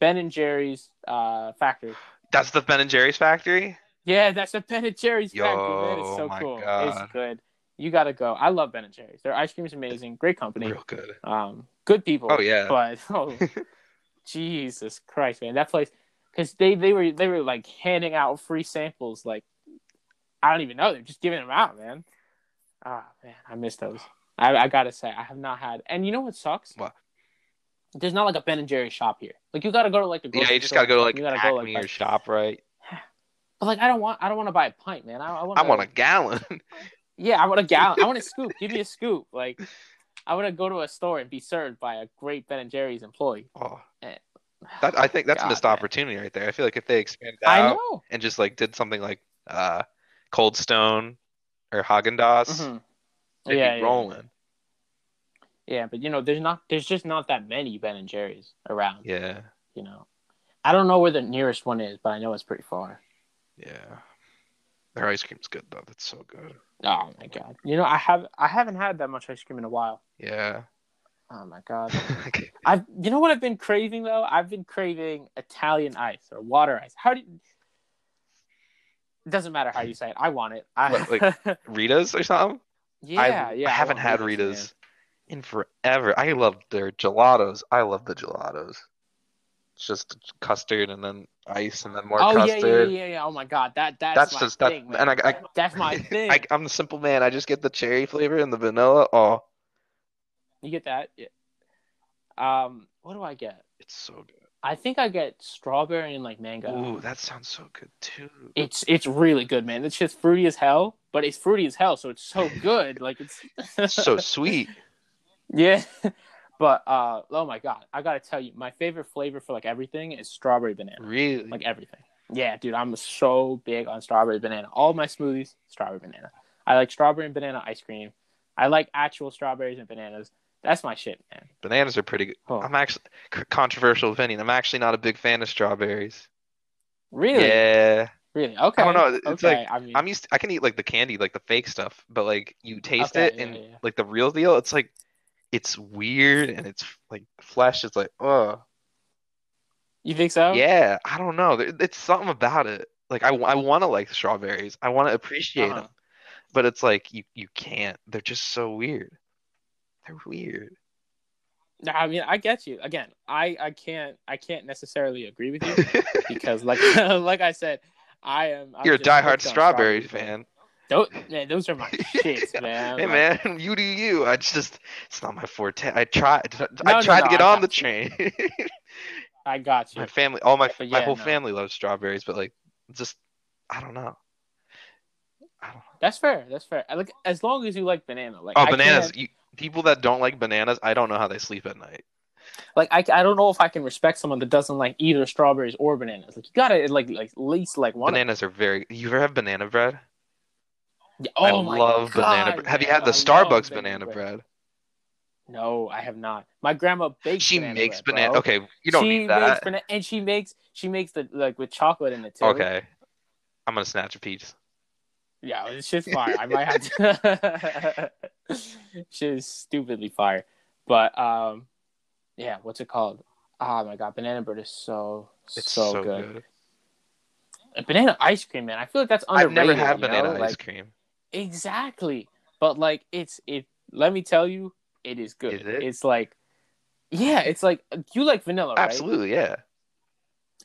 Ben and Jerry's uh, factory. That's the Ben and Jerry's factory? Yeah, that's the Ben and Jerry's factory. Man, Yo, it's so my cool. God. It's good. You gotta go. I love Ben and Jerry's. Their ice cream is amazing. Great company. Real good. Um, good people. Oh yeah. But oh, <laughs> Jesus Christ, man, that place. Because they they were they were like handing out free samples. Like I don't even know. They're just giving them out, man. Ah man, I miss those. I, I gotta say, I have not had. And you know what sucks? What? There's not like a Ben and Jerry shop here. Like you gotta go to like the Yeah, you just store gotta go to like you gotta Acme go like. or ShopRite. <sighs> but like I don't want I don't want to buy a pint, man. I, I want. I want a <laughs> gallon. Yeah, I want a gallon. I want a <laughs> scoop. Give me a scoop. Like I want to go to a store and be served by a great Ben and Jerry's employee. Oh, Eh. That I think that's a missed man. opportunity right there. I feel like if they expanded out and just like did something like uh Cold Stone or Haagen Dazs, Mhm. they'd Yeah, be yeah, rolling. Yeah, but you know, there's not there's just not that many Ben and Jerry's around. Yeah, You know, I don't know where the nearest one is, but I know it's pretty far. yeah. Their ice cream's good though. That's so good. Oh my god! You know, I have I haven't had that much ice cream in a while. Yeah. Oh my god! <laughs> Okay. I've you know what I've been craving though? I've been craving Italian ice or water ice. How do you... It doesn't matter how you say it. I want it. I... What, <laughs> Rita's or something? yeah, I, yeah. I haven't want had Rita's. Rita's in forever. I love their gelatos. I love the gelatos. It's just custard and then ice and then more Oh yeah, custard. yeah, yeah, yeah. Oh my god, that that's, That's my just that, thing, man. and I, I, That's my <laughs> thing. I, I'm the simple man. I just get the cherry flavor and the vanilla. Oh, You get that? Yeah. Um, what do I get? it's so good. I think I get strawberry and like mango. Ooh, that sounds so good too. It's it's really good, man. It's just fruity as hell, but it's fruity as hell, so it's so <laughs> good. Like it's so sweet. <laughs> yeah. <laughs> But uh, oh my god, I gotta tell you, my favorite flavor for like everything is strawberry banana. Really? Like everything. Yeah, dude, I'm so big on strawberry banana. All my smoothies, strawberry banana. I like strawberry and banana ice cream. I like actual strawberries and bananas. That's my shit, man. Bananas are pretty good. Oh. I'm actually controversial opinion. I'm actually not a big fan of strawberries. Really? Yeah. Really? Okay. I don't know. It's okay. like I mean, I'm used. I can eat like the candy, like the fake stuff, but like you taste Okay, it yeah, and yeah. like the real deal, it's like it's weird and it's like flesh. It's like oh you think so? yeah. I don't know. It's something about it. Like I, I want to like strawberries. I want to appreciate Uh-huh. them, but it's like you you can't. They're just so weird. They're weird. No, I mean, I get you. Again, I I can't I can't necessarily agree with you <laughs> because like <laughs> like I said, I am. I'm You're a diehard strawberry strawberries, man. fan. Those, man, those are my <laughs> shits, man. Hey Like, man, you do you. I just it's not my forte. I tried. I no, tried no, to get I on the you. train. I got you. my family, all my But my whole family loves strawberries, but like just I don't know. I don't know. That's fair. That's fair. I Like as long as you like banana, like Oh, I bananas. You, people that don't like bananas, I don't know how they sleep at night. like I, I don't know if I can respect someone that doesn't like either strawberries or bananas. Like you gotta like like at least like one. Bananas are very. You ever have banana bread? Yeah, Oh I my love banana God, bread. Have you had the I Starbucks banana banana bread. bread? No, I have not. My grandma bakes. She banana makes bread, banana. bro. Okay, you don't she need makes that. bana- and she makes she makes the like with chocolate in it too. Okay, I'm gonna snatch a piece. Yeah, it's just fire. I might have to. <laughs> She's stupidly fire, but um, yeah. What's it called? Oh my god, banana bread is so It's so, so, good. good. And banana ice cream, man. I feel like that's underrated. I've never had you know? banana ice Like, cream. Exactly, but like it's it. Let me tell you, it is good. Is it? It's like, yeah, it's like you like vanilla, right? Absolutely, yeah.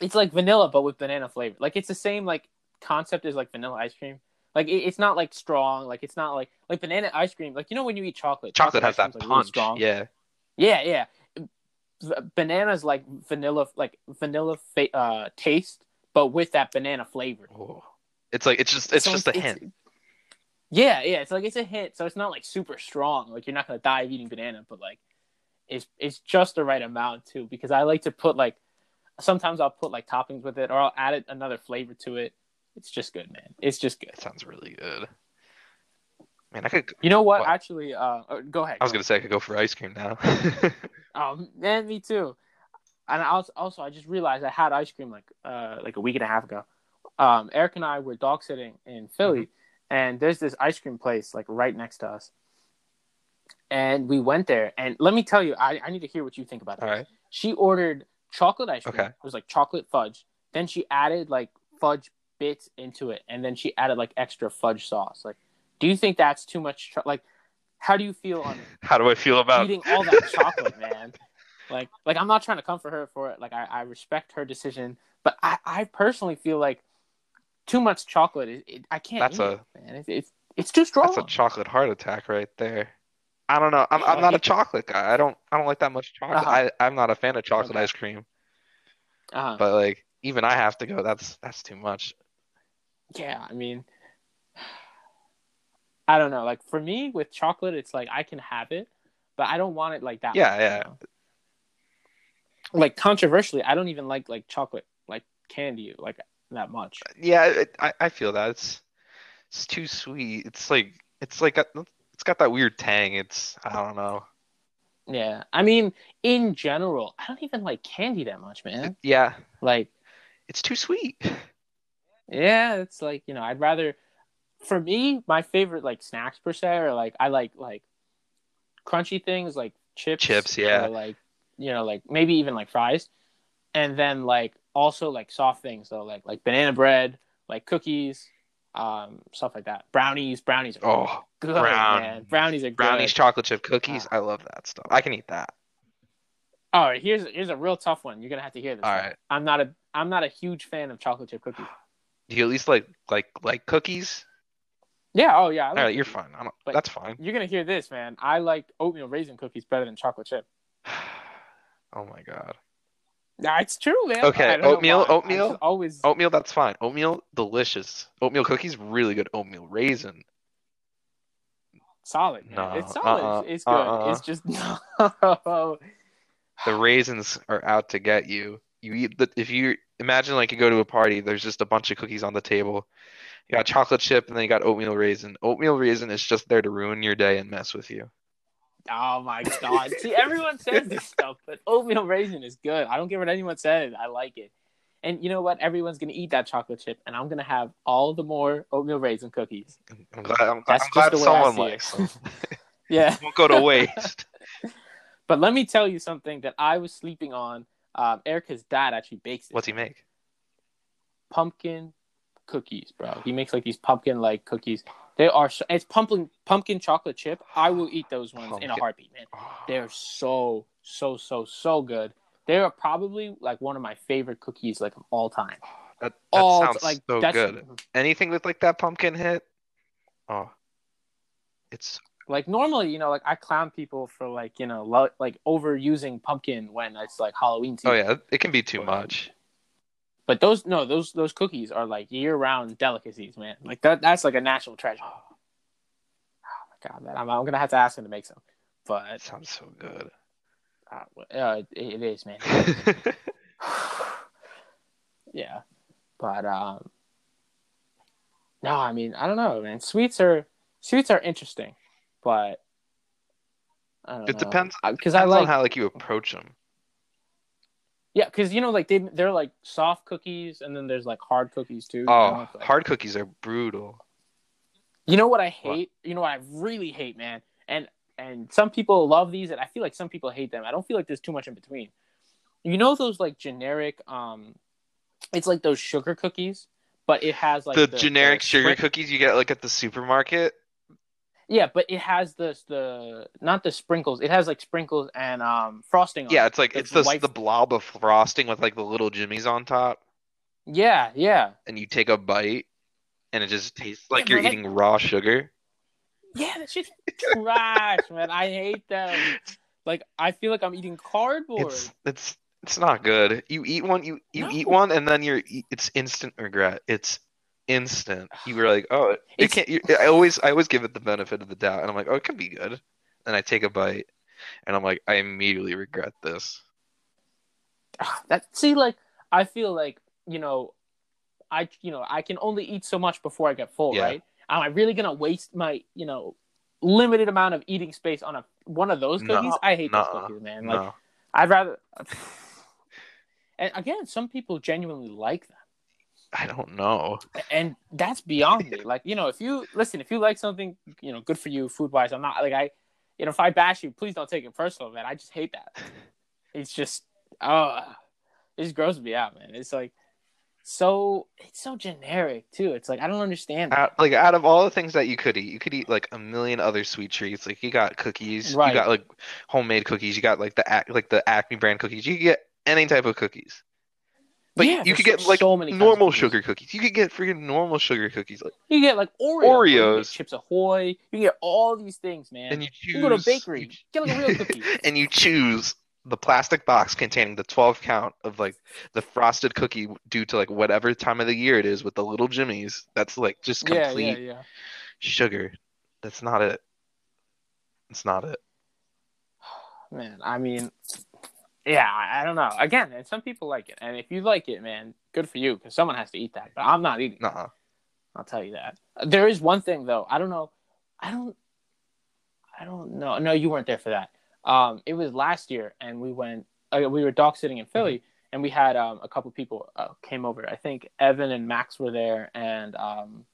It's like vanilla, but with banana flavor. Like it's the same like concept as like vanilla ice cream. Like it, it's not like strong. Like it's not like like banana ice cream. Like you know when you eat chocolate, Chocolate has that cream's, like, really punch. strong. Yeah. Yeah, yeah. V- Bananas like vanilla, like vanilla fa- uh, taste, but with that banana flavor. Oh. It's like it's just it's So just a hint. Yeah, yeah. It's like it's a hint, so it's not like super strong. Like you're not gonna die of eating banana, but like it's it's just the right amount too. Because I like to put like sometimes I'll put like toppings with it, or I'll add it, another flavor to it. It's just good, man. It's just good. It sounds really good. Man, I could. You know what? What? Actually, uh, uh, go ahead. I was gonna say I could go for ice cream now. Oh <laughs> man, me too. And I also, also I just realized I had ice cream like uh like a week and a half ago. Um, Erica and I were dog sitting in Philly, Mm-hmm. and there's this ice cream place like right next to us. And we went there, and let me tell you, I, I need to hear what you think about it. right. She ordered chocolate ice cream. Okay. It was like chocolate fudge. Then she added like fudge bits into it, and then she added like extra fudge sauce. Like, do you think that's too much? Cho- like, how do you feel on <laughs> How do I feel about eating all that <laughs> chocolate, man. Like, like I'm not trying to comfort her for it. Like, I, I respect her decision, but I, I personally feel like too much chocolate. Is, it, I can't. That's eat a- it, man. It's, it's it's too strong. That's a chocolate heart attack right there. I don't know. I'm, I'm not a it- chocolate guy. I don't I don't like that much chocolate. Uh-huh. I, I'm not a fan of chocolate Okay. ice cream. uh, But like even I have to go. That's that's too much. Yeah, I mean, <sighs> I don't know. Like for me with chocolate, it's like I can have it, but I don't want it like that. Yeah, much, you yeah. know? Like controversially, I don't even like like chocolate like candy like that much. Uh, yeah, it, I I feel that it's it's too sweet. It's like it's like a, it's got that weird tang. It's I don't know. Yeah, I mean, in general, I don't even like candy that much, man. Yeah, Like, it's too sweet. <laughs> yeah, it's like you know, I'd rather. For me, my favorite like snacks per se are like I like like crunchy things like chips, Chips, yeah. or like you know, like maybe even like fries, and then like also like soft things though, like like banana bread, like cookies, um, stuff like that. Brownies, brownies are Oh, good, brown- man. Brownies are good. brownies, chocolate chip cookies. I love that stuff. I can eat that. All right, here's here's a real tough one. You're gonna have to hear this. All right. I'm not a I'm not a huge fan of chocolate chip cookies. Do you at least like like like cookies? Yeah. Oh yeah. Like right, you're fine. I don't, But- that's fine. You're gonna hear this, man. I like oatmeal raisin cookies better than chocolate chip. <sighs> Oh my god. Nah, it's true, man. Okay, I don't know oatmeal- oatmeal? always. Oatmeal, that's fine. Oatmeal, delicious. Oatmeal cookies, really good. Oatmeal raisin. solid. man. No, it's solid. uh-uh, it's, it's good. uh-uh. It's just <laughs> no. The raisins are out to get you. You eat the if you imagine like you go to a party, there's just a bunch of cookies on the table. You got chocolate chip and then you got oatmeal raisin. Oatmeal raisin is just there to ruin your day and mess with you. oh my god. See, everyone says this stuff, but oatmeal raisin is good. I don't care what anyone says. I like it. And you know what? Everyone's gonna eat that chocolate chip, and I'm gonna have all the more oatmeal raisin cookies. I'm glad I'm, That's I'm glad just the way I someone likes them. <laughs> Yeah. <laughs> Won't go to waste. <laughs> But let me tell you something that I was sleeping on. Um, Erica's dad actually bakes it. What's he make? Pumpkin cookies, bro. He makes like these pumpkin like cookies. They are so, it's pumpkin pumpkin chocolate chip. I will eat those ones in a heartbeat, man. They're so so so so good. They are probably like one of my favorite cookies like of all time. That, that all sounds like so good. <laughs> Anything with like that pumpkin hit. Oh, it's like normally you know like I clown people for like you know lo- like overusing pumpkin when it's like Halloween time. oh yeah, it can be too much. But those no those those cookies are like year round delicacies, man. Like that that's like a national treasure. <gasps> Oh my god, man! I'm, I'm gonna have to ask him to make some. But It sounds so good. Uh, uh, it is, man. <laughs> <sighs> yeah, but um, no, I mean, I don't know, man. Sweets are sweets are interesting, but it depends because I like on how like you approach them. Yeah, because you know, like they they're like soft cookies, and then there's like hard cookies too. Oh, you know? like, hard cookies are brutal. You know what I hate? What? You know what I really hate, man. And and some people love these, and I feel like some people hate them. I don't feel like there's too much in between. You know those like generic, um, it's like those sugar cookies, but it has like the, the generic the sugar cookies you get like at the supermarket. Yeah, but it has the the not the sprinkles. It has like sprinkles and um frosting. yeah, it's like the it's the the blob of frosting with like the little jimmies on top. Yeah, yeah. And you take a bite, and it just tastes like yeah, you're eating raw sugar. Yeah, that shit's <laughs> trash, man. I hate them. Like I feel like I'm eating cardboard. It's it's it's not good. You eat one, you you no. eat one, and then you're it's instant regret. It's instant. You were like, oh, it can't. You, I always I always give it the benefit of the doubt, and I'm like, oh, it can be good. And I take a bite, and I'm like, I immediately regret this. Ah, that see, like I feel like you know, I you know I can only eat so much before I get full, yeah. right? Am I really gonna waste my you know limited amount of eating space on a one of those cookies? No, I hate no, those cookies, man. Like no. I'd rather. <sighs> And again, some people genuinely like them. I don't know. And that's beyond me. Like, you know, if you listen, if you like something, you know, good for you food wise. I'm not like I you know, if I bash you, please don't take it personal, man. I just hate that. It's just oh it just grosses me out, man. It's like so it's so generic too. It's like I don't understand. Out, like out of all the things that you could eat, you could eat like a million other sweet treats. Like you got cookies, right. you got like homemade cookies, you got like the like the Acme brand cookies. You get any type of cookies. Like yeah, you could get like so normal sugar cookies. You could get freaking normal sugar cookies. Like you get like Oreos, Oreos, Chips Ahoy. You can get all these things, man. And you, choose, you go to a bakery, get like a real cookie. <laughs> and you choose the plastic box containing the 12 count of like the frosted cookie due to like whatever time of the year it is with the little jimmies. That's like just complete yeah, yeah. sugar. That's not it. It's not it. <sighs> Man, I mean, yeah, I don't know. Again, and some people like it, and if you like it, man, good for you, because someone has to eat that. But I'm not eating. Nuh-uh. I'll tell you that. There is one thing though. I don't know. I don't. I don't know. No, you weren't there for that. Um, it was last year, and we went. Uh, we were dog sitting in Philly, mm-hmm. and we had um, a couple people uh, came over. I think Evan and Max were there, and um,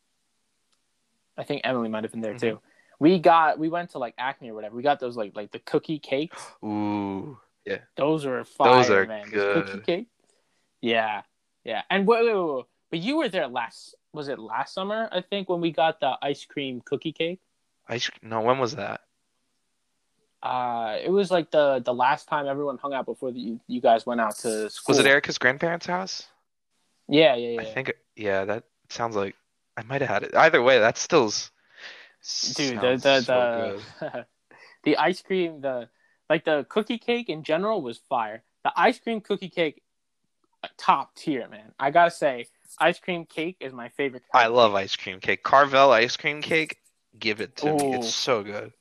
I think Emily might have been there mm-hmm. too. We got. We went to like Acme or whatever. We got those like like the cookie cakes. Ooh. Yeah. Those are fire, Those are man. good. cookie cake. Yeah. Yeah. And wait, wait, wait, wait, but you were there last was it last summer, I think, when we got the ice cream cookie cake? Ice no, when was that? Uh it was like the the last time everyone hung out before the, you, you guys went out to school. Was it Erica's grandparents' house? Yeah, yeah, yeah. I think yeah, that sounds like I might have had it. Either way, that still's Dude, the the so the, <laughs> the ice cream the like the cookie cake in general was fire. The ice cream cookie cake, top tier, man. I gotta say, ice cream cake is my favorite. I love ice cream cake. Carvel ice cream cake, give it to Ooh. me. It's so good.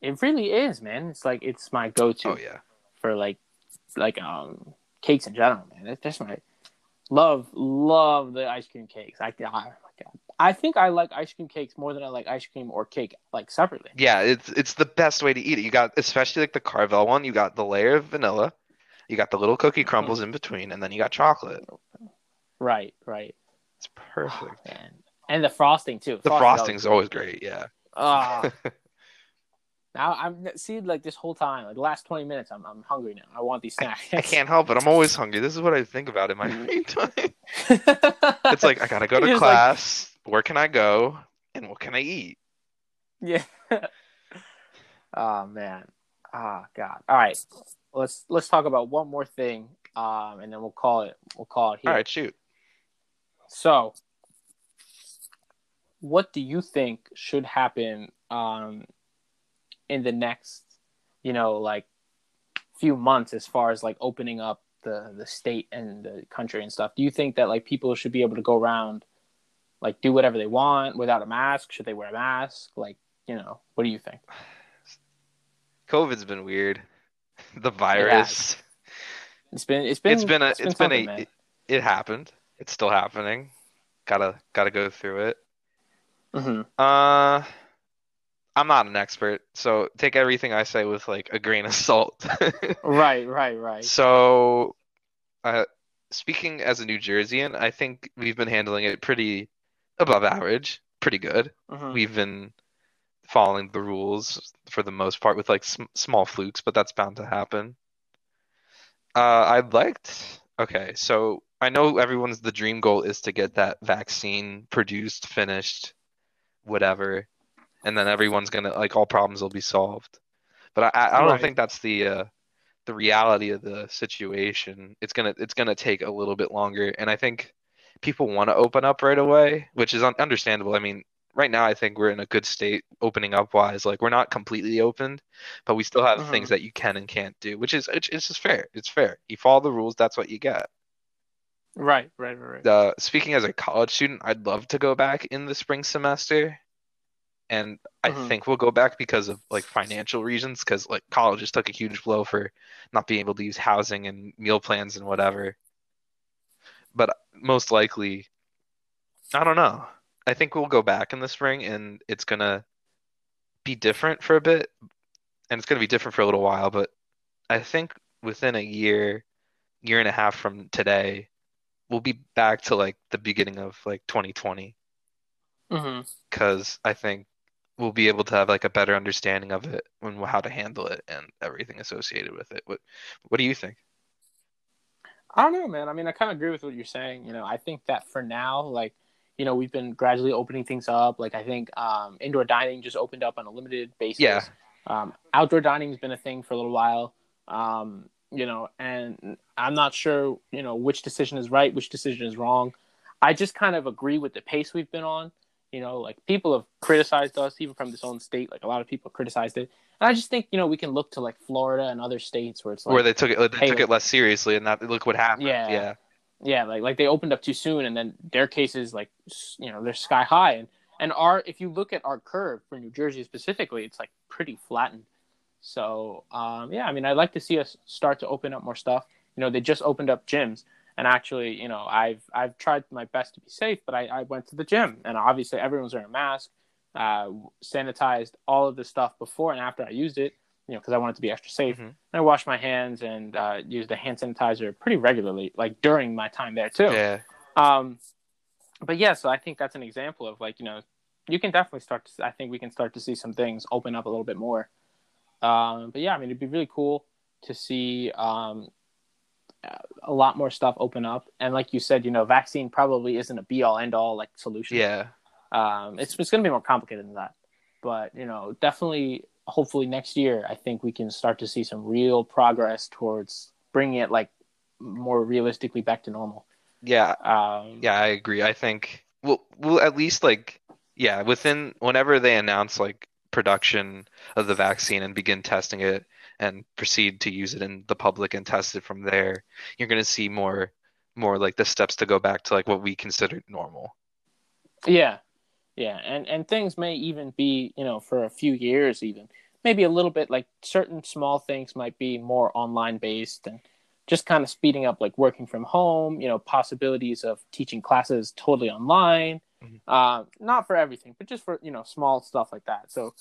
It really is, man. It's like it's my go-to. Oh yeah. For like, like um, cakes in general, man. That's my love, love the ice cream cakes. I, I I think I like ice cream cakes more than I like ice cream or cake like separately. Yeah, it's it's the best way to eat it. You got especially like the Carvel one, you got the layer of vanilla, you got the little cookie crumbles mm-hmm. in between, and then you got chocolate. Right, right. It's perfect. Oh, and the frosting too. The frosting's always great, yeah. Uh, <laughs> now I'm see like this whole time, like the last twenty minutes, I'm I'm hungry now. I want these snacks. I, I can't help it. I'm always <laughs> hungry. This is what I think about in my <laughs> free time. it's like I gotta go to class. Where can I go and what can I eat? Yeah. <laughs> oh man. Oh god. All right. Let's let's talk about one more thing, um, and then we'll call it we'll call it here. All right, shoot. So, what do you think should happen um, in the next, you know, like few months as far as like opening up the the state and the country and stuff? Do you think that like people should be able to go around like do whatever they want without a mask? Should they wear a mask? Like, you know, what do you think? COVID's been weird. <laughs> The virus. It's been it's been it's been a it's been, it's been, a it, it happened. It's still happening. Gotta gotta go through it. Mhm. Uh, I'm not an expert, so take everything I say with like a grain of salt. <laughs> Right, right, right. So, uh, speaking as a New Jerseyan, I think we've been handling it pretty above average, pretty good. Mhm. We've been following the rules for the most part with like sm small flukes, but that's bound to happen. Uh, I liked, okay, so I know everyone's the dream goal is to get that vaccine produced, finished, whatever, and then everyone's gonna like all problems will be solved. But I, I I don't Right. think that's the uh, the reality of the situation. It's gonna it's gonna take a little bit longer, and I think people want to open up right away, which is un understandable. I mean, right now I think we're in a good state opening up wise. Like we're not completely opened, but we still have things Mhm. that you can and can't do, which is it's it's just fair. It's fair. You follow the rules, that's what you get. Right, right, right, right. Uh, speaking as a college student, I'd love to go back in the spring semester, and I Mhm. think we'll go back because of like financial reasons, because like colleges took a huge blow for not being able to use housing and meal plans and whatever. But most likely, I don't know. I think we'll go back in the spring, and it's gonna be different for a bit, and it's gonna be different for a little while. But I think within a year, year and a half from today, we'll be back to like the beginning of like 2020, hmm because I think we'll be able to have like a better understanding of it and how to handle it and everything associated with it. What What do you think? I don't know, man. I mean, I kind of agree with what you're saying. You know, I think that for now, like, you know, we've been gradually opening things up. Like, I think um, indoor dining just opened up on a limited basis. Yeah. Um, outdoor dining's been a thing for a little while. Um, you know, and I'm not sure, you know, which decision is right, which decision is wrong. I just kind of agree with the pace we've been on. You know, like people have criticized us, even from this own state. Like a lot of people criticized it, and I just think you know we can look to like Florida and other states where it's like Where they took it, they hey, took it less seriously, and that look what happened. Yeah. Yeah. yeah like like they opened up too soon and then their cases like you know they're sky high and and our if you look at our curve for new jersey specifically it's like pretty flattened so um yeah i mean i'd like to see us start to open up more stuff you know they just opened up gyms and actually you know i've i've tried my best to be safe but i, I went to the gym and obviously everyone's wearing a mask uh sanitized all of the stuff before and after i used it you know because i wanted to be extra safe Mhm. I washed my hands and uh, used a hand sanitizer pretty regularly, like during my time there too. Yeah. Um, but yeah, so I think that's an example of like you know, you can definitely start. To, I think we can start to see some things open up a little bit more. Um, but yeah, I mean, it'd be really cool to see um, a lot more stuff open up. And like you said, you know, vaccine probably isn't a be all end all like solution. Yeah. Um, it's it's going to be more complicated than that. But you know, definitely, hopefully next year, I think we can start to see some real progress towards bringing it like more realistically back to normal. Yeah. Um, Yeah, I agree. I think we'll we'll at least like yeah, within whenever they announce like production of the vaccine and begin testing it and proceed to use it in the public and test it from there, you're gonna see more more like the steps to go back to like what we considered normal. Yeah, yeah, and and things may even be you know for a few years even maybe a little bit like certain small things might be more online based and just kind of speeding up like working from home. You know, possibilities of teaching classes totally online. Mhm. Uh, not for everything, but just for you know small stuff like that. So.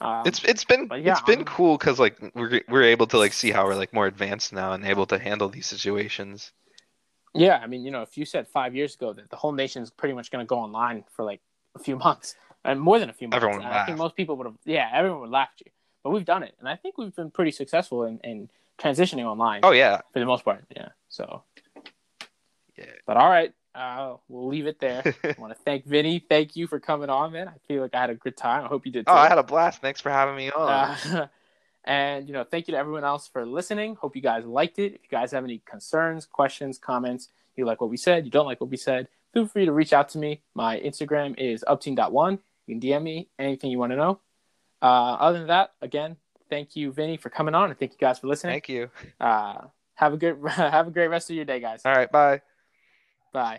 Um, It's it's been yeah, it's been I'm- cool because like we're we're able to like see how we're like more advanced now and able to handle these situations. Yeah, I mean, you know, if you said five years ago that the whole nation's pretty much going to go online for like a few <laughs> months, and more than a few months, Everyone I think most people would have, yeah, everyone would laugh at you. But we've done it, and I think we've been pretty successful in, in transitioning online Oh yeah, for the most part. Yeah. So, Yeah. but all right, uh, we'll leave it there. <laughs> I want to thank Vinnie. Thank you for coming on, man. I feel like I had a good time. I hope you did too. Oh, I had a blast. Thanks for having me on. Uh, <laughs> and you know, thank you to everyone else for listening. Hope you guys liked it. If you guys have any concerns, questions, comments, you like what we said, you don't like what we said, feel free to reach out to me. My Instagram is upteen.one. You can DM me anything you want to know. Uh, other than that, again, thank you, Vinnie, for coming on, and thank you guys for listening. Thank you. Uh, have a good <laughs> have a great rest of your day, guys. All right, bye. Bye.